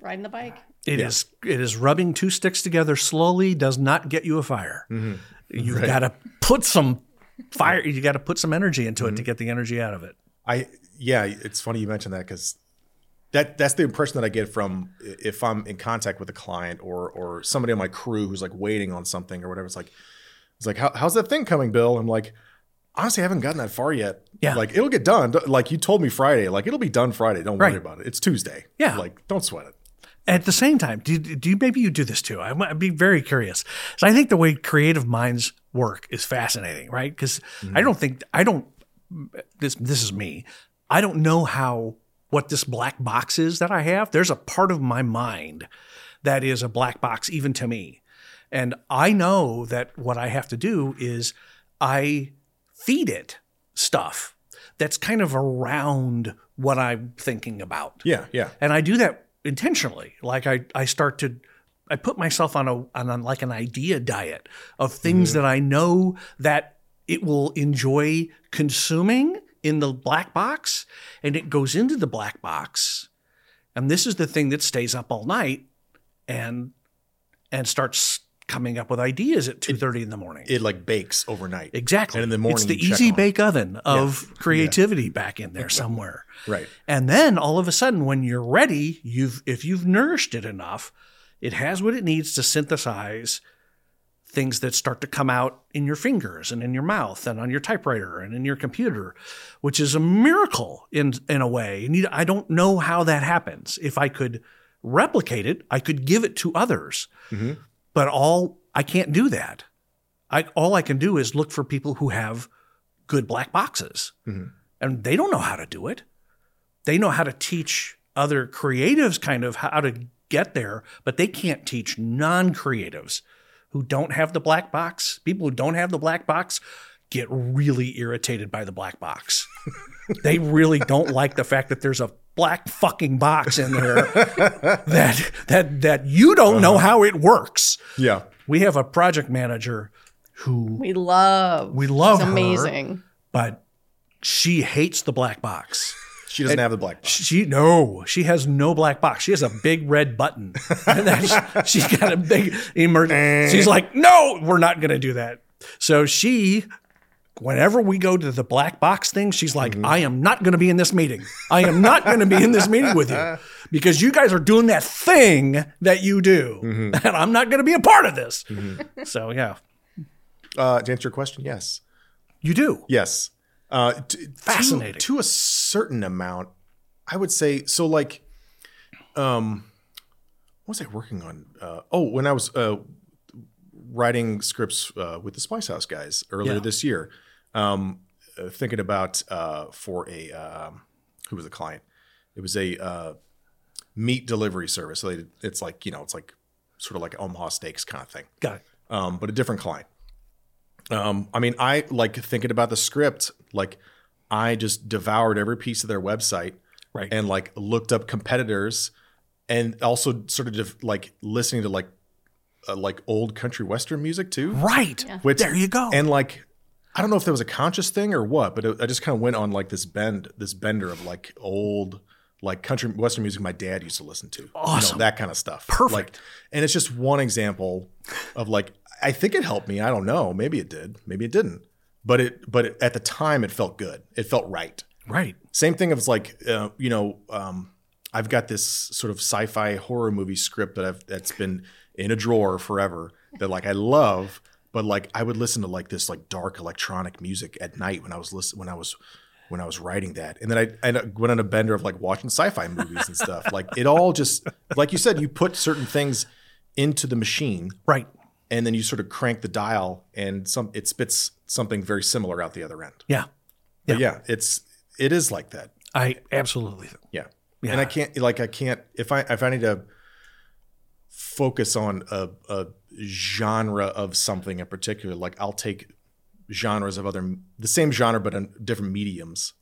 riding the bike.
It
Yeah.
is. It is rubbing two sticks together slowly does not get you a fire.
Mm-hmm.
You've got to put some fire. You got to put some energy into
Mm-hmm.
it to get the energy out of it.
I yeah, it's funny you mentioned that because that that's the impression that I get from if I'm in contact with a client or or somebody on my crew who's like waiting on something or whatever. It's like it's like How, how's that thing coming, Bill? I'm like honestly, I haven't gotten that far yet.
Yeah.
like it'll get done. Like you told me Friday, like it'll be done Friday. Don't worry about it. It's Tuesday.
Yeah.
like don't sweat it.
At the same time, do, do you maybe you do this too? I'd be very curious. So I think the way creative minds work is fascinating, right? Because mm-hmm. I don't think I don't. This this is me. I don't know how what this black box is that I have. There's a part of my mind that is a black box even to me, and I know that what I have to do is I feed it stuff that's kind of around what I'm thinking about
Yeah, yeah.
and I do that intentionally. Like I, I start to, I put myself on a on a, like an idea diet of things mm-hmm. that I know that it will enjoy consuming in the black box and it goes into the black box. And this is the thing that stays up all night and and starts coming up with ideas at 2:30 in the morning.
It like bakes overnight.
exactly.
And in the morning,
it's the easy
it.
bake oven of creativity back in there somewhere.
Right.
And then all of a sudden, when you're ready, you've if you've nourished it enough, it has what it needs to synthesize things that start to come out in your fingers and in your mouth and on your typewriter and in your computer, which is a miracle in in a way. And I don't know how that happens. If I could replicate it, I could give it to others. Mm-hmm. But all I can't do that. I all I can do is look for people who have good black boxes. Mm-hmm. And they don't know how to do it they know how to teach other creatives kind of how to get there, but they can't teach non creatives who don't have the black box. People who don't have the black box get really irritated by the black box. they really don't like the fact that there's a black fucking box in there that that that you don't know uh-huh. how it works.
Yeah.
We have a project manager who
We love.
we love
She's
her,
amazing.
but she hates the black box.
She doesn't have the black box.
She no, she has no black box. She has a big red button. And then she, has got a big emergency. She's like, no, we're not going to do that. So she, whenever we go to the black box thing, she's like, mm-hmm. I am not going to be in this meeting. I am not going to be in this meeting with you because you guys are doing that thing that you do, mm-hmm. and I'm not going to be a part of this. Mm-hmm. So yeah,
Uh, to answer your question, yes.
you do.
Yes. Uh, t-
Fascinating.
To, to a certain amount, I would say. So, like, um, what was I working on? Uh, oh, when I was uh, writing scripts uh, with the Spice House guys earlier
Yeah.
this year, um, uh, thinking about uh, for a um, who was the client? It was a uh, meat delivery service. So they, it's like you know, it's like sort of like Omaha Steaks kind of thing
Got it.
um, but a different client. Um, I mean, I like thinking about the script. Like, I just devoured every piece of their website,
Right.
and like looked up competitors, and also sort of just, like listening to like uh, like old country western music too.
Right.
Which,
there you go.
And like, I don't know if that was a conscious thing or what, but it, I just kind of went on like this bend, this bender of like old, like country western music my dad used to listen to.
Awesome.
You know, that kind of stuff.
Perfect.
Like, and it's just one example of like, I think it helped me. I don't know. Maybe it did. Maybe it didn't. But it, but it, at the time, it felt good. It felt right.
right.
Same thing of like, uh, you know, um, I've got this sort of sci-fi horror movie script that I've that's been in a drawer forever that like I love, but like I would listen to like this like dark electronic music at night when I was listen when I was when I was writing that, and then I, I went on a bender of like watching sci-fi movies and stuff. Like it all just like you said, you put certain things into the machine
Right.
And then you sort of crank the dial and some it spits something very similar out the other end.
Yeah.
But yeah, it's it is like that.
I absolutely.
Yeah.
Yeah.
And I can't like I can't if I if I need to focus on a, a genre of something in particular, like I'll take genres of other the same genre but in different mediums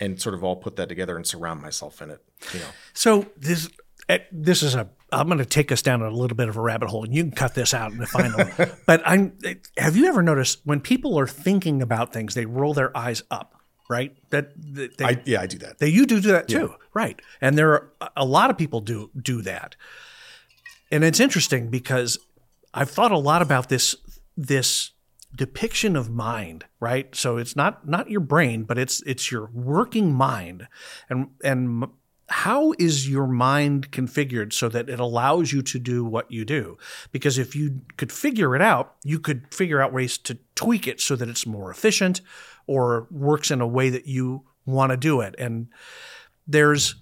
and sort of all put that together and surround myself in it. You know.
So this this is a I'm going to take us down a little bit of a rabbit hole, and you can cut this out in the final. but I'm. eh, Have you ever noticed when people are thinking about things, they roll their eyes up, right? That, that they,
I yeah, I do that.
They, you do do that too, right? And there are a lot of people do do that, and it's interesting because I've thought a lot about this this depiction of mind, right? So it's not not your brain, but it's it's your working mind, and and how is your mind configured so that it allows you to do what you do? Because if you could figure it out, you could figure out ways to tweak it so that it's more efficient or works in a way that you want to do it. And there's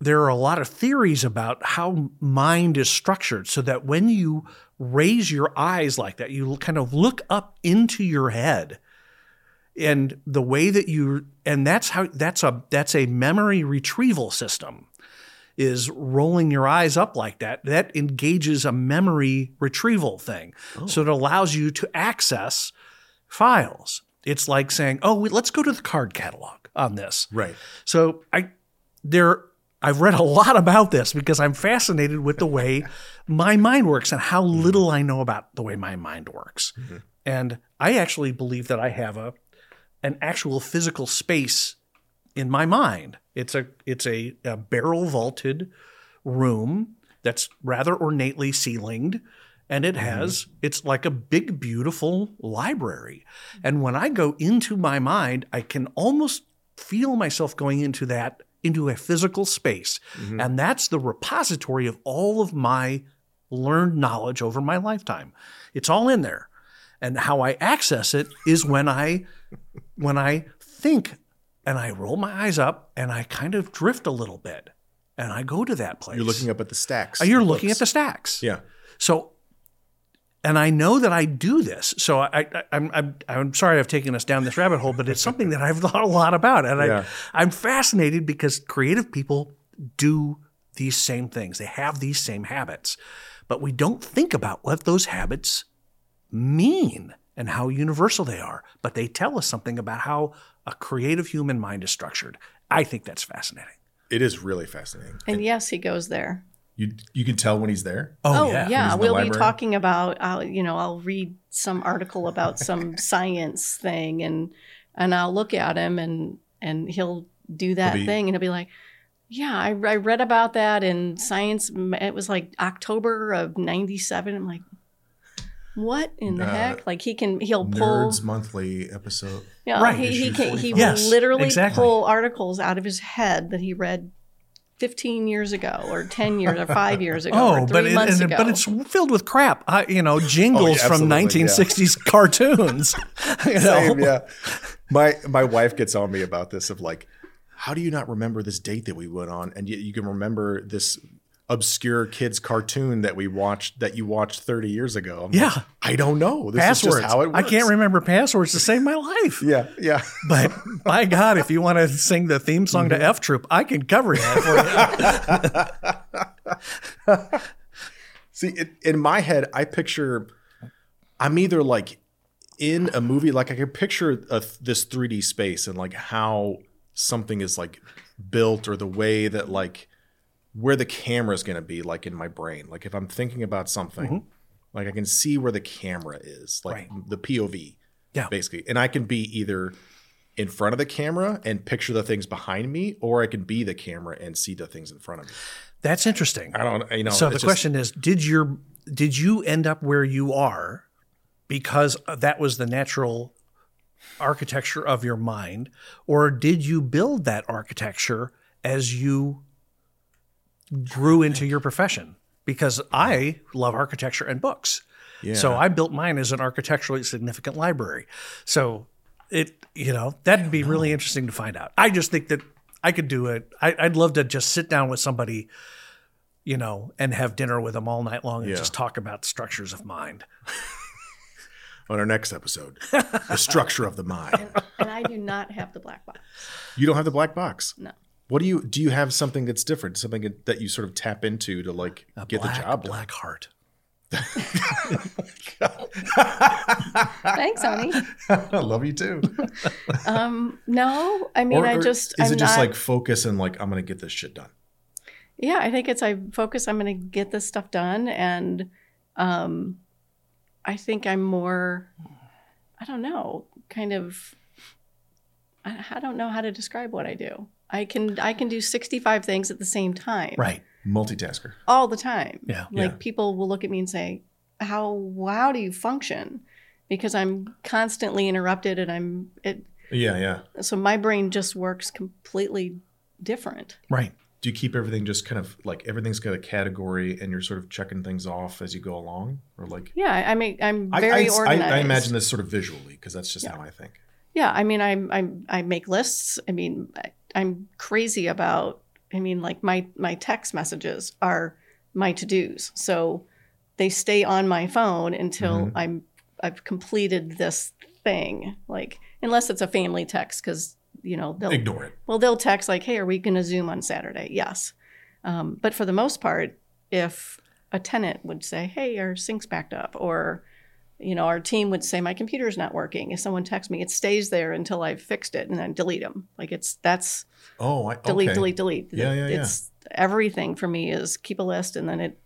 there are a lot of theories about how mind is structured so that when you raise your eyes like that, you kind of look up into your head and the way that you and that's how that's a that's a memory retrieval system is rolling your eyes up like that. That engages a memory retrieval thing. Oh. So it allows you to access files. It's like saying oh let's go to the card catalog on this.
Right.
so I there I've read a lot about this because I'm fascinated with the way my mind works and how mm-hmm. little I know about the way my mind works. Mm-hmm. And I actually believe that I have a an actual physical space in my mind. It's a it's a, a barrel vaulted room that's rather ornately ceilinged and it mm-hmm. has it's like a big beautiful library. And when i go into my mind i can almost feel myself going into that into a physical space. Mm-hmm. And that's the repository of all of my learned knowledge over my lifetime. It's all in there. And how i access it is when i when i think and i roll my eyes up and i kind of drift a little bit and i go to that place
You're looking up at the stacks.
Uh, you're looking at the stacks
Yeah.
so, and I know that I do this. So I, I I'm, I'm I'm sorry I've taken us down this rabbit hole, but it's something that I've thought a lot about, and
Yeah.
I I'm fascinated because creative people do these same things. They have these same habits, but we don't think about what those habits mean and how universal they are. But they tell us something about how a creative human mind is structured. I think that's fascinating.
It is really fascinating.
And yes, he goes there.
You you can tell when he's there.
Oh, oh
When
yeah,
he's in the
we'll be talking about. I'll, you know, I'll read some article about some science thing, and and I'll look at him, and and he'll do that
He'll be-
thing, and he'll be like, "Yeah, I, I read about that in Science. It was like October of '97." I'm like, "What in the
Uh,
heck?" Like he can, he'll pull.
Nerds Monthly episode.
Yeah,
Right,
he, he can. He
45.
will
Yes,
literally
exactly.
pull articles out of his head that he read. 15 years ago or 10 years or 5 years ago or
Oh,
3
but it,
months
and-
ago.
but it's filled with crap. I, you know, jingles from
absolutely, yeah.
1960s cartoons. you know?
Same, yeah. My my wife gets on me about this of like, how do you not remember this date that we went on, and yet you can remember this obscure kids cartoon that we watched that you watched 30 years ago? I'm like,
Yeah.
I don't know. This
passwords.
is just how it works.
I can't remember passwords to save my life.
Yeah, yeah.
But by God, if you want to sing the theme song
Mm-hmm.
to F Troop, I can cover that for you.
See, it, in my head, I picture I'm either like in a movie, like I can picture a, this 3D space and like how something is like built or the way that like where the camera is going to be, like in my brain. Like if I'm thinking about something, mm-hmm. like I can see where the camera is, like the POV,
Yeah.
basically, and I can be either in front of the camera and picture the things behind me, or I can be the camera and see the things in front of me.
That's interesting.
I don't, you know.
so the
just-
question is, did your did you end up where you are because that was the natural architecture of your mind, or did you build that architecture as you grew into your profession? Because I love architecture and books. So I built mine as an architecturally significant library. So it, you know, that'd be really interesting to find out. I just think that I could do it. I, I'd love to just sit down with somebody, you know, and have dinner with them all night long and
Yeah.
just talk about structures of mind.
on our next episode the structure of the mind
and I do not have the black box.
you don't have the black box
No.
What do you do you have something that's different something that you sort of tap into to like get
black,
the job done
black heart.
Thanks, honey.
i love you too
Um, no, I mean,
or,
I just
is
I'm
it just
not,
like focus and like i'm gonna get this shit done
yeah, I think it's I focus. I'm going to get this stuff done, and um, I think I'm more. I don't know, kind of. I, I don't know how to describe what I do. I can I can do 65 things at the same time,
Right.
multitasker
all the time.
Yeah.
Like
Yeah.
people will look at me and say, "How how do you function?" Because I'm constantly interrupted, and I'm it.
yeah yeah
So my brain just works completely different.
Right.
do you keep everything just kind of like everything's got a category and you're sort of checking things off as you go along or like
Yeah, I I mean, I'm very
I, I,
organized.
I imagine this sort of visually because that's just
Yeah.
how i think
Yeah, I mean, I'm I'm I make lists. I mean, I, I'm crazy about. I mean, like my my text messages are my to dos, so they stay on my phone until
Mhm.
I'm I've completed this thing. Like unless it's a family text, because you know they'll
ignore it
well they'll text like, "Hey, are we going to Zoom on Saturday?" Yes, um, but for the most part, if a tenant would say, "Hey, our sink's backed up," or you know, our team would say, "My computer's not working." If someone texts me, it stays there until I've fixed it, and then delete them. Like it's that's
oh I,
delete,
okay.
delete, delete.
Yeah, yeah, yeah.
It's everything for me is keep a list, and then it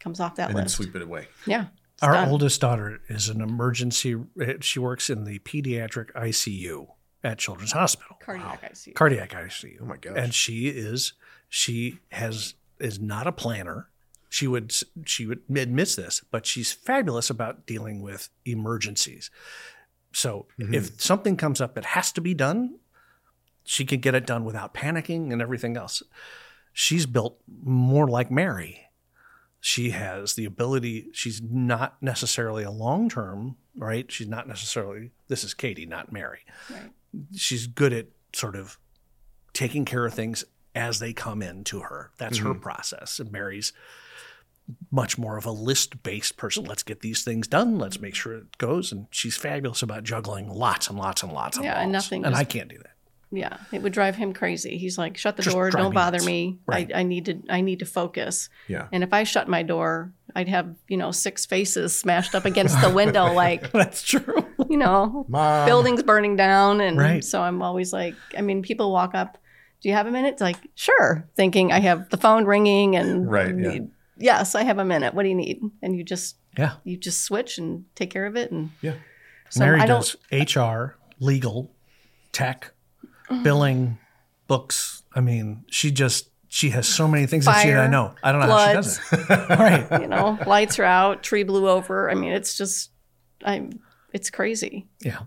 comes off that
and then
list.
sweep it away
Yeah,
Our
done.
oldest daughter is an emergency. Eh, she works in the pediatric ICU. at Children's Hospital,
Cardiac ICU.
cardiac ICU.
Oh my gosh.
And she is she has is not a planner. She would she would admits this, but she's fabulous about dealing with emergencies. So mm-hmm. if something comes up that has to be done, she can get it done without panicking and everything else. She's built more like Mary. She has the ability, she's not necessarily a long term, right? She's not necessarily, this is Katie, not Mary.
Right.
She's good at sort of taking care of things as they come in to her. That's her mm-hmm. process. And Mary's much more of a list based person. Let's get these things done. Let's make sure it goes. And she's fabulous about juggling lots and lots and lots of
Yeah, and nothing
And
just-
I can't do that.
Yeah, it would drive him crazy. He's like, "Shut the
Just
door! Don't
me
bother
nuts.
me.
Right.
I, I need to. I need to focus."
Yeah.
And if I shut my door, I'd have you know six faces smashed up against the window, like
That's true.
you know,
Mom.
buildings burning down. And
Right.
so I'm always like, I mean, people walk up. Do you have a minute? It's like, sure. Thinking I have the phone ringing and
Right, yeah.
Yes, I have a minute. What do you need? And you just
Yeah.
you just switch and take care of it. And
Yeah.
so
Mary
I don't.
does HR, legal, tech, billing, books. I mean, she just she has so many things that she I know. I don't know how she does it. right.
you know, lights are out, tree blew over. I mean, it's just, I'm, it's crazy.
Yeah.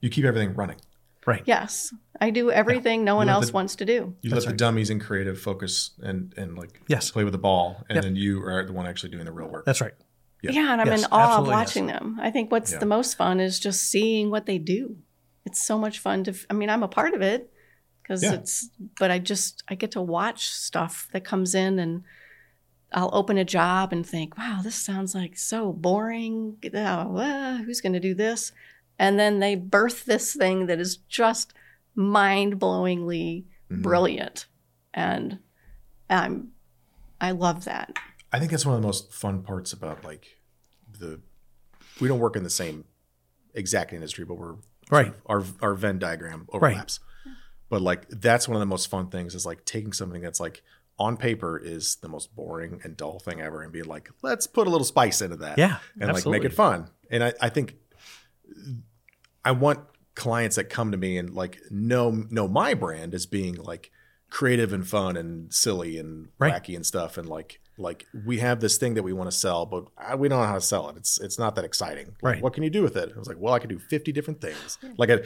You keep everything running.
Right.
Yes, I do everything no one else
the-
wants to do.
You let the dummies and creative focus and and like
Yes.
play with the ball, and
Yep.
then you are the one actually doing the real work.
That's right.
Yeah, and I'm
Yes,
in awe of
absolutely, yes.
watching them. I think what's
Yeah.
the most fun is just seeing what they do. It's so much fun to. I mean, I'm a part of it because
Yeah.
it's. But I just I get to watch stuff that comes in, and I'll open a job and think, "Wow, this sounds like so boring. Oh, uh, who's going to do this?" And then they birth this thing that is just mind-blowingly
Mhm.
brilliant, and I'm. I love that.
I think that's one of the most fun parts about like the. We don't work in the same exact industry, but we're
Right.
our our Venn diagram overlaps. But like that's one of the most fun things is like taking something that's like on paper is the most boring and dull thing ever and be like, let's put a little spice into that.
Yeah,
And like make it fun. And I, I think I want clients that come to me and like know know my brand as being like creative and fun and silly and
Right.
wacky and stuff. And like like we have this thing that we want to sell but we don't know how to sell it. It's it's not that exciting. Like,
Right.
what can you do with it? I was like well i can do 50 different things. Like a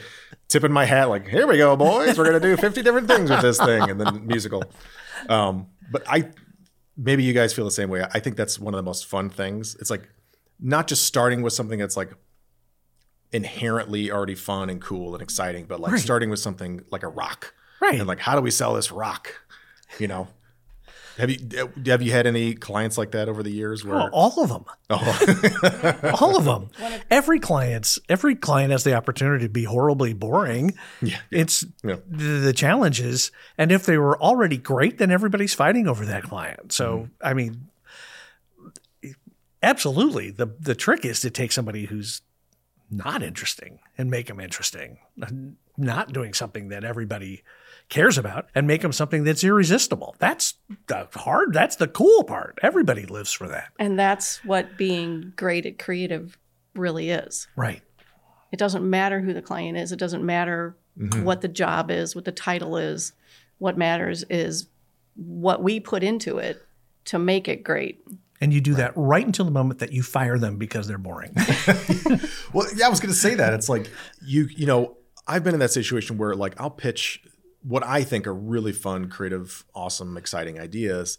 tip in my hat like here we go boys. We're gonna do 50 different things with this thing. And then musical. Um but i maybe you guys feel the same way. I think that's one of the most fun things. It's like not just starting with something that's like inherently already fun and cool and exciting but like
Right.
starting with something like a rock
Right.
and like how do we sell this rock you know have you have you had any clients like that over the years where
Oh, all of them.
Oh.
All of them. Every client's every client has the opportunity to be horribly boring.
Yeah.
It's
Yeah.
the, the challenge is, and if they were already great, then everybody's fighting over that client. So
Mm-hmm.
I mean, absolutely. the The trick is to take somebody who's not interesting and make them interesting, not doing something that everybody cares about, and make them something that's irresistible. That's the hard. That's the cool part. Everybody lives for that.
And that's what being great at creative really is.
Right.
It doesn't matter who the client is, it doesn't matter mm-hmm. what the job is, what the title is. What matters is what we put into it to make it great.
And you do that right until the moment that you fire them because they're boring.
Well, yeah, I was going to say that. It's like you, you know, I've been in that situation where like I'll pitch what I think are really fun, creative, awesome, exciting ideas,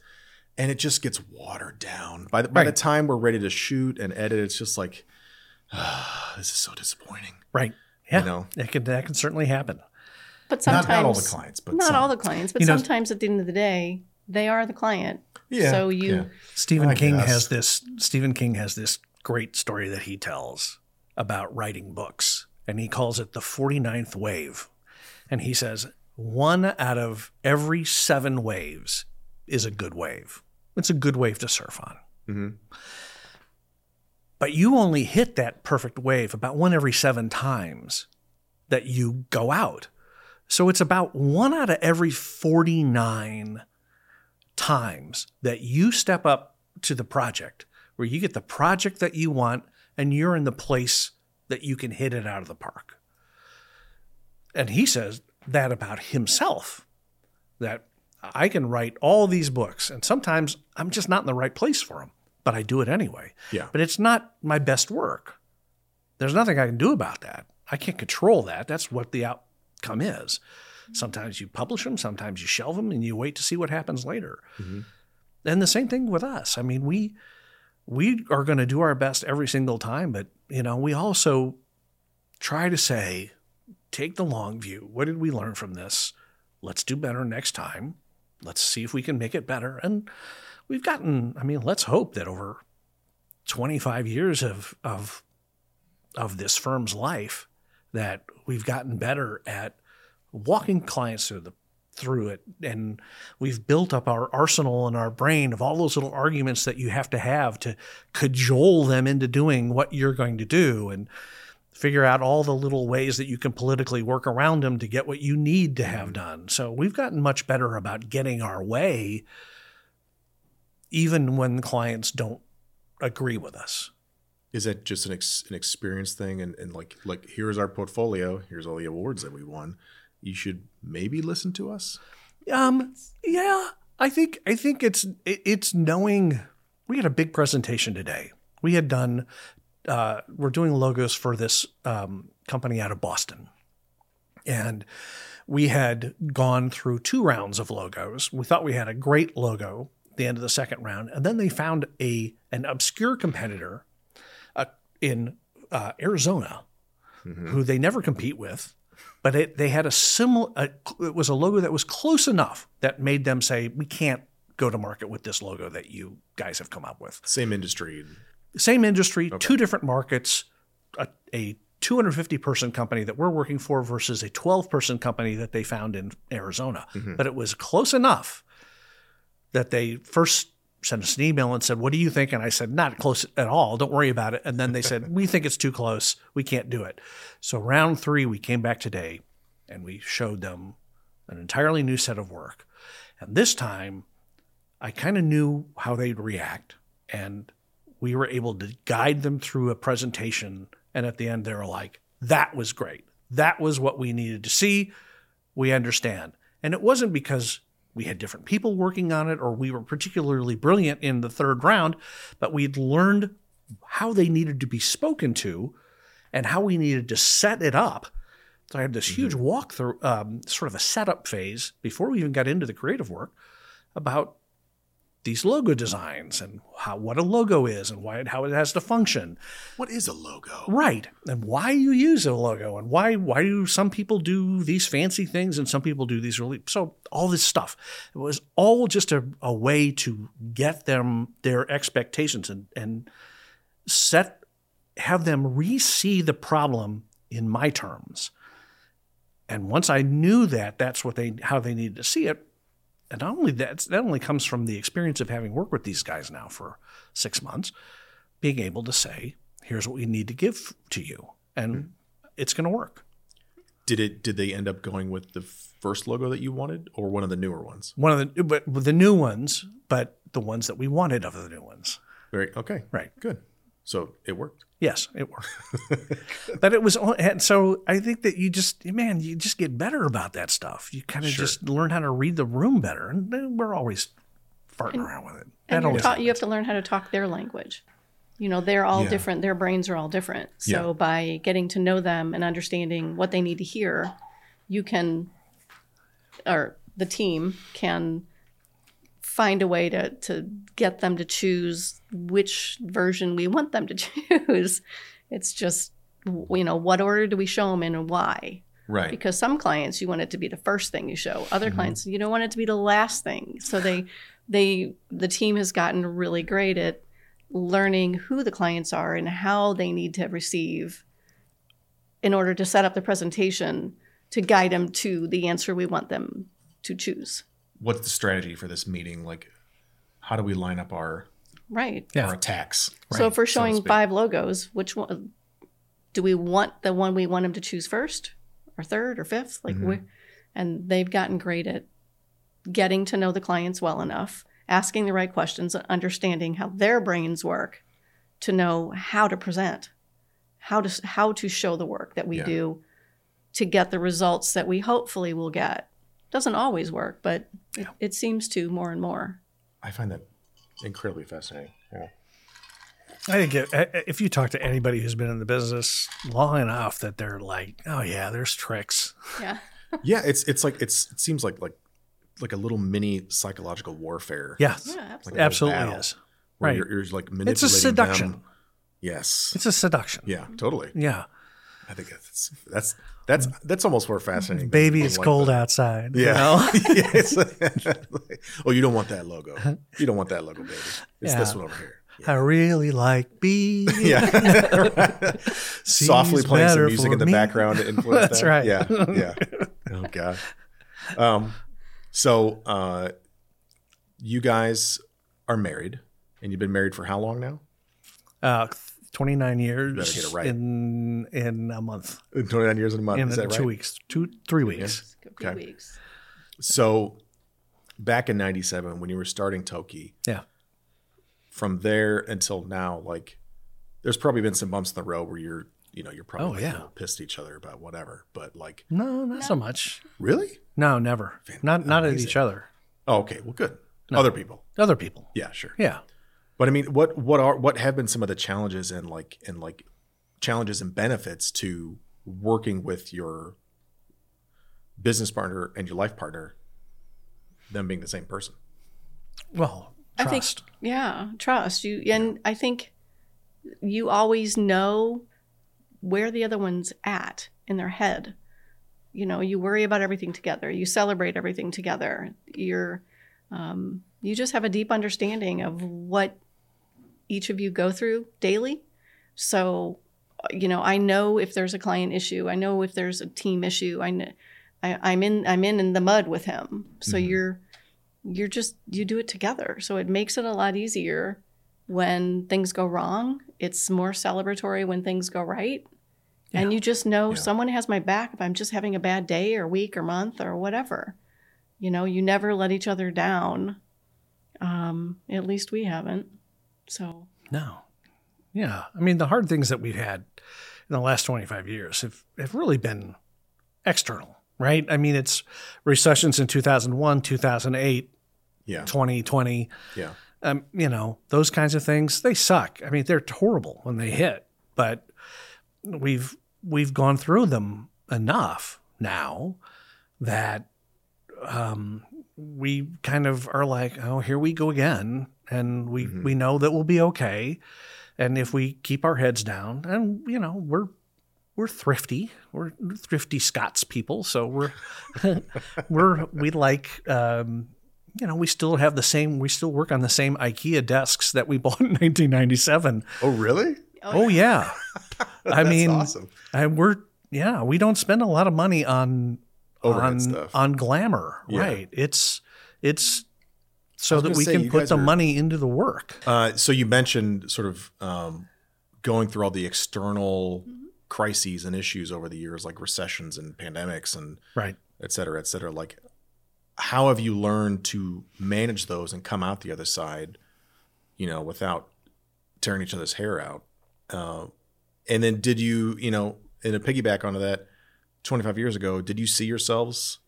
and it just gets watered down. By the, by the time we're ready to shoot and edit, it's just like, ah, this is so disappointing.
right. Yeah.
You know?
That can that can certainly happen.
But
Not-
sometimes
not all the clients, but
not
some.
all the clients, but
You know-
sometimes at the end of the day, they are the client.
Yeah.
So you
yeah.
Stephen
I
King
guess.
has this Stephen King has this great story that he tells about writing books and he calls it the 49th wave. And he says one out of every 7 waves is a good wave. It's a good wave to surf on.
Mhm.
But you only hit that perfect wave about one every 7 times that you go out. So it's about one out of every 49 times that you step up to the project where you get the project that you want and you're in the place that you can hit it out of the park. and he says that about himself that I can write all these books, and sometimes I'm just not in the right place for them, but I do it anyway.
Yeah.
But it's not my best work. There's nothing I can do about that. I can't control that. That's what the outcome is. Sometimes you publish them, sometimes you shelve them, and you wait to see what happens later. Mm-hmm. And the same thing with us. I mean, we we are going to do our best every single time, but you know, we also try to say, take the long view. What did we learn from this? Let's do better next time. Let's see if we can make it better. And we've gotten, I mean, let's hope that over 25 years of of of this firm's life that we've gotten better at walking clients through the through it and we've built up our arsenal in our brain of all those little arguments that you have to have to cajole them into doing what you're going to do and figure out all the little ways that you can politically work around them to get what you need to have mm-hmm. done. So we've gotten much better about getting our way even when clients don't agree with us.
Is that just an ex- an experience thing? And, and like like here's our portfolio. Here's all the awards that we won. You should maybe listen to us.
Um, yeah, I think I think it's it's knowing. We had a big presentation today. We had done. Uh, we're doing logos for this um, company out of Boston, and we had gone through two rounds of logos. We thought we had a great logo at the end of the second round, and then they found a an obscure competitor uh, in uh, Arizona who they never compete with, but it, they had a similar. A, it was a logo that was close enough that made them say, "We can't go to market with this logo that you guys have come up with."
Same industry.
Same industry, two different markets. A, a 250 person company that we're working for versus a 12 person company that they found in Arizona. Mm-hmm. But it was close enough that they first sent us an email and said, What do you think? And I said, Not close at all. Don't worry about it. And then they said, We think it's too close. We can't do it. So, round three, we came back today and we showed them an entirely new set of work. And this time, I kind of knew how they'd react. And we were able to guide them through a presentation. And at the end, they were like, That was great. That was what we needed to see. We understand. And it wasn't because we had different people working on it or we were particularly brilliant in the third round, but we'd learned how they needed to be spoken to and how we needed to set it up. So I had this huge walkthrough, um, sort of a setup phase before we even got into the creative work about these logo designs and how what a logo is and why it, how it has to function.
What is a logo?
Right. And why you use a logo and why why do some people do these fancy things and some people do these really so all this stuff. It was all just a, a way to get them their expectations and and set have them re-see the problem in my terms. And once I knew that that's what they how they needed to see it, and not only that, that only comes from the experience of having worked with these guys now for six months, being able to say, here's what we need to give to you. And hmm. it's going to work.
Did it? Did they end up going with the first logo that you wanted, or one of the newer ones?
One of the, but the new ones, but the ones that we wanted of the new ones.
Very okay.
Right.
Good. So it worked.
Yes, it worked. but it was, and so I think that you just, man, you just get better about that stuff. You kind of
Sure.
just learn how to read the room better. And we're always farting around with it.
And
That
you're
always
you have to learn how to talk their language. You know, they're all
Yeah.
different. Their brains are all different. So
Yeah.
by getting to know them and understanding what they need to hear, you can, or the team can find a way to, to get them to choose which version we want them to choose. It's just, you know, what order do we show them in and why?
Right.
because some clients you want it to be the first thing you show other mm-hmm. clients you don't want it to be the last thing so they they the team has gotten really great at learning who the clients are and how they need to receive in order to set up the presentation to guide them to the answer we want them to choose
What's the strategy for this meeting? Like, how do we line up our
right
Yeah.
our attacks?
so if we're showing
speak.
five logos which one do we want the one we want them to choose first or third or fifth like mm-hmm. we and they've gotten great at getting to know the clients well enough asking the right questions and understanding how their brains work to know how to present how to how to show the work that we
Yeah.
do to get the results that we hopefully will get. Doesn't always work, but it, it seems to more and more.
I find that incredibly fascinating. Yeah.
I think if, eh, eh, if you talk to anybody who's been in the business long enough, that they're like, "Oh yeah, there's tricks."
Yeah.
Yeah, it's it's like it's it seems like like like a little mini psychological warfare.
Yeah,
Yeah, absolutely.
a
absolutely
battle
is.
where
Right.
You're, you're like manipulating
It's a seduction.
them. Yes.
It's a seduction.
yeah, totally.
Yeah.
I think that's that's that's that's almost more fascinating.
Baby, it's
like
cold
the-
outside. you
Yeah.
know?
Yes. oh, you don't want that logo. You don't want that logo, baby. It's this one over here.
I really like bees.
Yeah. Softly playing some music in the
me.
background to influence
That's
that.
right.
Yeah. Yeah. Oh god. Um so uh you guys are married and you've been married for how long now?
Uh, 29 years
better get it right.
in in a month.
In 29 years in a month.
In
Is that
two
right?
weeks. Two, three weeks.
A few
Okay.
weeks.
So back in 97 when you were starting Toky,
Yeah.
from there until now, like there's probably been some bumps in the road where you're, you know, you're probably
Oh,
like,
yeah.
a little pissed at each other about whatever. But like,
No, not so much.
really?
No, never. Not not at each other.
Oh, okay. Well, good. Other people.
Other people.
Yeah, sure.
Yeah.
But I mean, what what are what have been some of the challenges and like and like challenges and benefits to working with your business partner and your life partner, them being the same person?
Well,
I think- Yeah, trust you, and I think you always know where the other one's at in their head. You know, you worry about everything together. You celebrate everything together. You're, um, you just have a deep understanding of what each of you go through daily. So, you know, I know if there's a client issue. I know if there's a team issue. I I'm in. I'm in in the mud with him. So
Mhm.
you're you're just you do it together so it makes it a lot easier when things go wrong it's more celebratory when things go right and you just know
Yeah.
someone has my back if i'm just having a bad day or week or month or whatever you know you never let each other down um at least we haven't so
No. Yeah. I mean, the hard things that we've had in the last 25 years have, have really been external, right? I mean, it's recessions in 2001, 2008,
Yeah.
2020.
Yeah.
Um, you know, those kinds of things, they suck. I mean, they're horrible when they hit, but we've we've gone through them enough now that um, we kind of are like, oh, here we go again, and we we know that we'll be okay, and if we keep our heads down, and you know, we're we're thrifty, we're thrifty Scots people, so we're we're we like. Um, you know, we still have the same. We still work on the same IKEA desks that we bought in 1997.
Oh, really?
Oh yeah, I
That's
mean,
awesome.
and we're yeah, we don't spend a lot of money on
Overhead
on
stuff.
on glamour,
Yeah.
right? It's it's so that we
say,
can put the
are-
money into the work.
Uh, so you mentioned sort of um, going through all the external
Mm-hmm.
crises and issues over the years, like recessions and pandemics and
Right.
et cetera, et cetera. Like, how have you learned to manage those and come out the other side, you know, without tearing each other's hair out? Uh, and then, did you, you know, in a piggyback onto that, 25 years ago, did you see yourselves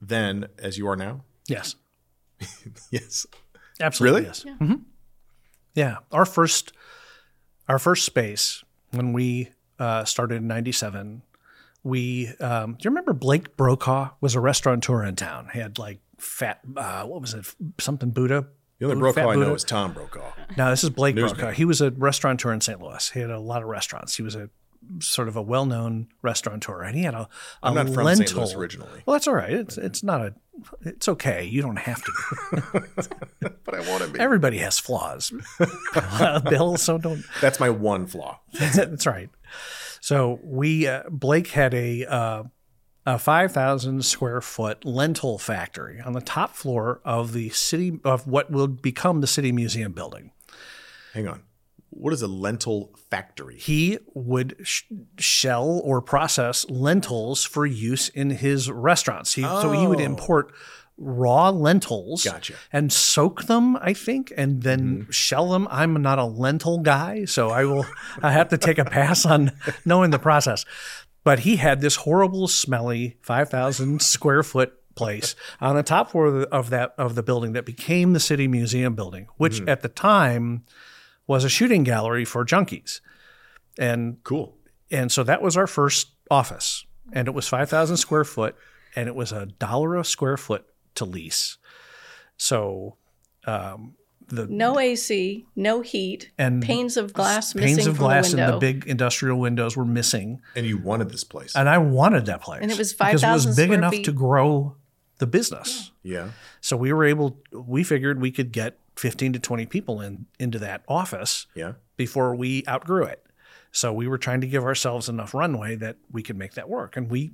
then as you are now?
Yes.
yes.
Absolutely.
Really?
Yes.
Yeah.
Mhm. Yeah. Our first, our first space when we uh, started in '97, we. Um, do you remember Blake Brokaw was a restaurateur in town? He had like fat. Uh, what was it? Something Buddha.
The only Brokaw I know is Tom Brokaw.
No, this is Blake
Newsman.
Brokaw. He was a restaurateur in St. Louis. He had a lot of restaurants. He was a sort of a well-known restaurateur, and he had a, a
I'm not from
lentil.
St. Louis originally,
Well, that's all right. It's it's not a. It's okay. You don't have to.
but I want to be.
Everybody has flaws, Bill. So don't.
That's my one flaw.
That's right. So we uh, Blake had a uh, a five thousand square foot lentil factory on the top floor of the city of what will become the city museum building.
Hang on. What is a lentil factory?
He would sh- shell or process lentils for use in his restaurants. He, So he would
Oh.
import raw lentils
Gotcha.
and soak them, I think, and then mm-hmm. shell them. I'm not a lentil guy, so I will I have to take a pass on knowing the process. but he had this horrible, smelly, five thousand square foot place on the top floor of, the, of that of the building that became the city museum building, which mm-hmm. at the time was a shooting gallery for junkies, and
Cool.
and so that was our first office, and it was five thousand square foot, and it was a dollar a square foot to lease. So, um, the
No AC, no heat,
and
panes of glass missing
panes of
from
glass
the
and the big industrial windows were missing,
And you wanted this place.
and I wanted that place,
And it was
because it
5,000
was big enough
feet.
to grow the business.
yeah.
So we were able. We figured we could get fifteen to twenty people in into that office
Yeah.
before we outgrew it. So we were trying to give ourselves enough runway that we could make that work, and we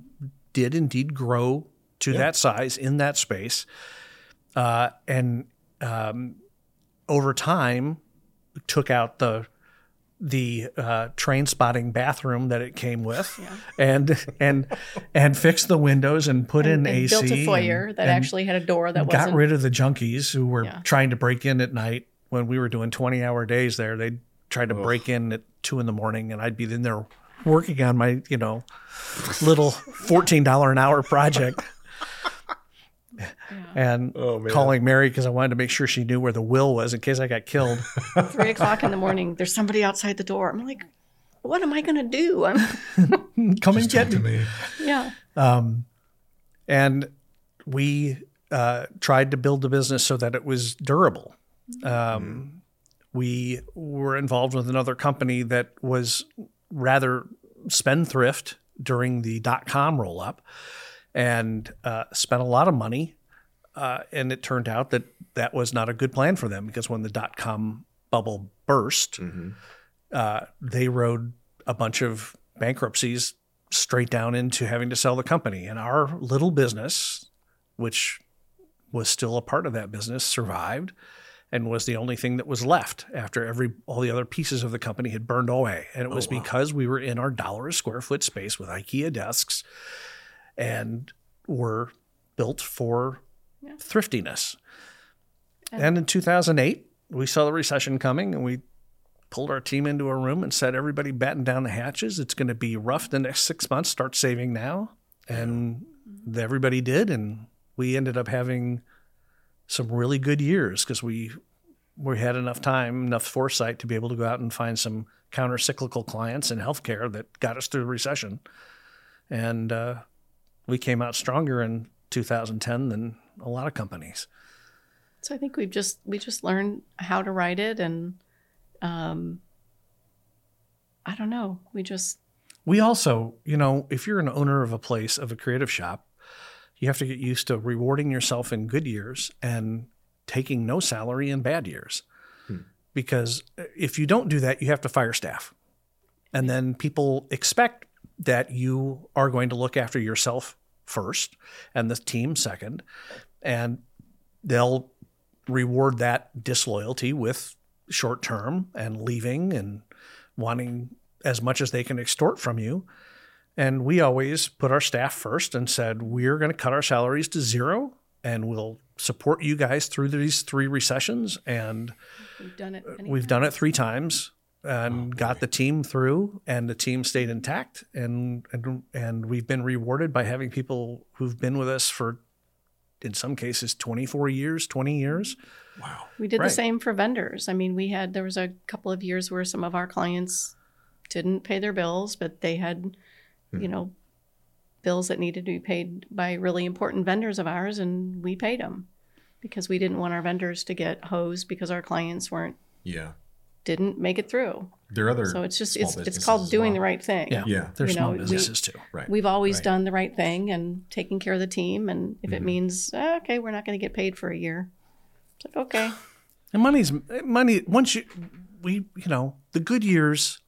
did indeed grow to that size in that space. Uh, and um, over time, took out the the uh, train spotting bathroom that it came with, and and and fixed the windows and put in
and
AC.
built a foyer
and-
that
and
actually had a door that
got
wasn't.
rid of the junkies who were
Yeah.
trying to break in at night when we were doing 20 hour days there they tried to break in at two in the morning and i'd be in there working on my you know little $14 an hour project and
Oh,
calling mary because i wanted to make sure she knew where the will was in case i got killed
Three o'clock in the morning. There's somebody outside the door. I'm like, what am I going to do? I'm,
come and get
to
me
me.
yeah.
and we uh, tried to build the business so that it was durable. Um, We were involved with another company that was rather spendthrift during the dot com roll up and uh, spent a lot of money. Uh, and it turned out that that was not a good plan for them because when the dot com bubble burst, uh, they rode a bunch of bankruptcies straight down into having to sell the company. And our little business, which was still a part of that business, survived and was the only thing that was left after every all the other pieces of the company had burned away. And it was because we were in our dollar a square foot space with IKEA desks and were built for thriftiness. And in 2008, we saw the recession coming and we pulled our team into a room and said, everybody batten down the hatches. It's going to be rough the next six months. Start saving now. And everybody did. And we ended up having some really good years because we we had enough time, enough foresight to be able to go out and find some counter cyclical clients in healthcare that got us through the recession. And uh, we came out stronger in 2010 than a lot of companies.
So I think we've just we just learned how to write it, and um, I don't know. We just
We also, you know, if you're an owner of a place, of a creative shop, you have to get used to rewarding yourself in good years and taking no salary in bad years. Because if you don't do that, you have to fire staff. And then people expect that you are going to look after yourself first and the team second. And they'll reward that disloyalty with short term and leaving and wanting as much as they can extort from you. And we always put our staff first and said, we're going to cut our salaries to zero and we'll support you guys through these three recessions. And
we've done it.
we've done it three times and oh, got the team through and the team stayed intact and, and and we've been rewarded by having people who've been with us for in some cases 24 years 20 years
Wow.
We did
Right.
the same for vendors. I mean, we had there was a couple of years where some of our clients didn't pay their bills, but they had, you hmm. know, bills that needed to be paid by really important vendors of ours, and we paid them because we didn't want our vendors to get hosed because our clients weren't
Yeah.
Didn't make it through.
There are other.
So it's just it's it's called doing
well.
the right thing.
yeah
Yeah.
they're
You
small
know, we-
businesses too
Right.
We've always
Right.
done the right thing and taking care of the team, and if it means eh, okay, we're not going to get paid for a year, it's like okay.
and money's money once you we you know the good years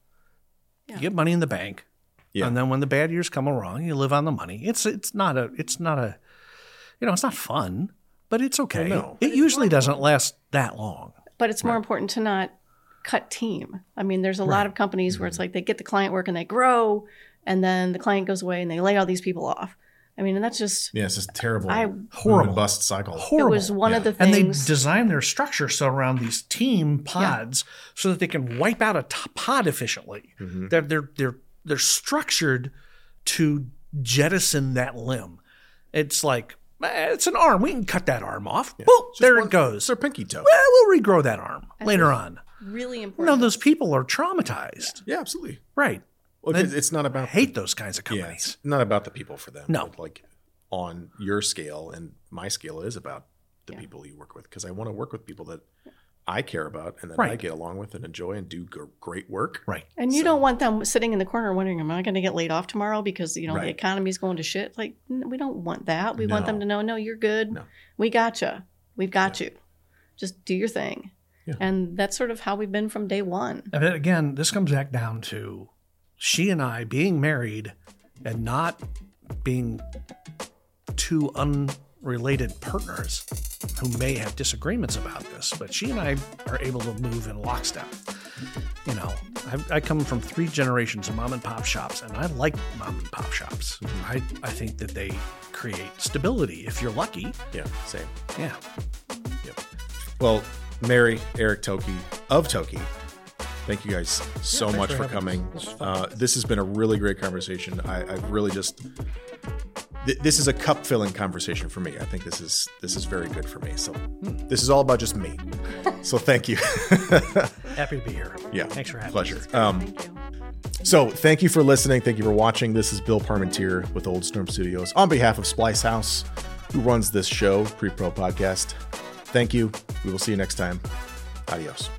Yeah.
you get money in the bank
Yeah.
and then when the bad years come along you live on the money it's it's not a it's not a you know it's not fun but it's okay
no.
it usually doesn't last that long
But it's more important to not cut team. I mean, there's a lot of companies where it's
Mm-hmm.
like they get the client work and they grow, and then the client goes away and they lay all these people off. I mean, and that's just
Yeah, it's just terrible.
I-
Horrible.
bust cycle.
it was one of the things,
and they design their structure so around these team pods so that they can wipe out a t- pod efficiently.
Mm-hmm.
They're they're they're they're structured to jettison that limb. It's like eh, it's an arm. We can cut that arm off. Boop,
Just
there
one-
it goes.
It's their pinky toe.
Well, we'll regrow that arm later on.
Really important.
No, those people are traumatized.
Yeah, absolutely.
Right.
Well, it's, it's not
I
about
hate those kinds of
yeah,
companies.
it's not about the people for them.
No.
but, like on your scale and my scale, is about the
Yeah.
people you work with because I want to work with people that I care about and that I get along with and enjoy and do g- great work.
Right.
And you
So-
don't want them sitting in the corner wondering, am I going to get laid off tomorrow because you know
Right.
the economy's going to shit? Like we don't want that. We want them to know, no, you're good.
No.
We got you. We've got you. Just do your thing.
Yeah.
And that's sort of how we've been from day one.
And then again, this comes back down to she and I being married and not being two unrelated partners who may have disagreements about this, but she and I are able to move in lockstep. You know, I, I come from three generations of mom and pop shops, and I like mom and pop shops. Mm-hmm. I, I think that they create stability if you're lucky.
Yeah, same.
Yeah.
Yep. Well, Mary, Eric Thoelke of Toky, thank you guys so
thanks
much
for
for, coming.
This.
Uh, this has been a really great conversation. I, I've really just. th- This is a cup filling conversation for me. I think this is this is very good for me. So
Hmm.
this is all about just me. So thank you.
Happy to be here.
yeah,
Thanks for having
pleasure.
me.
Um,
Thank you.
so thank you for listening. Thank you for watching. This is Bill Parmentier with Old Storm Studios on behalf of Splice House, who runs this show, PREPRO Podcast. Thank you. We will see you next time. Adios.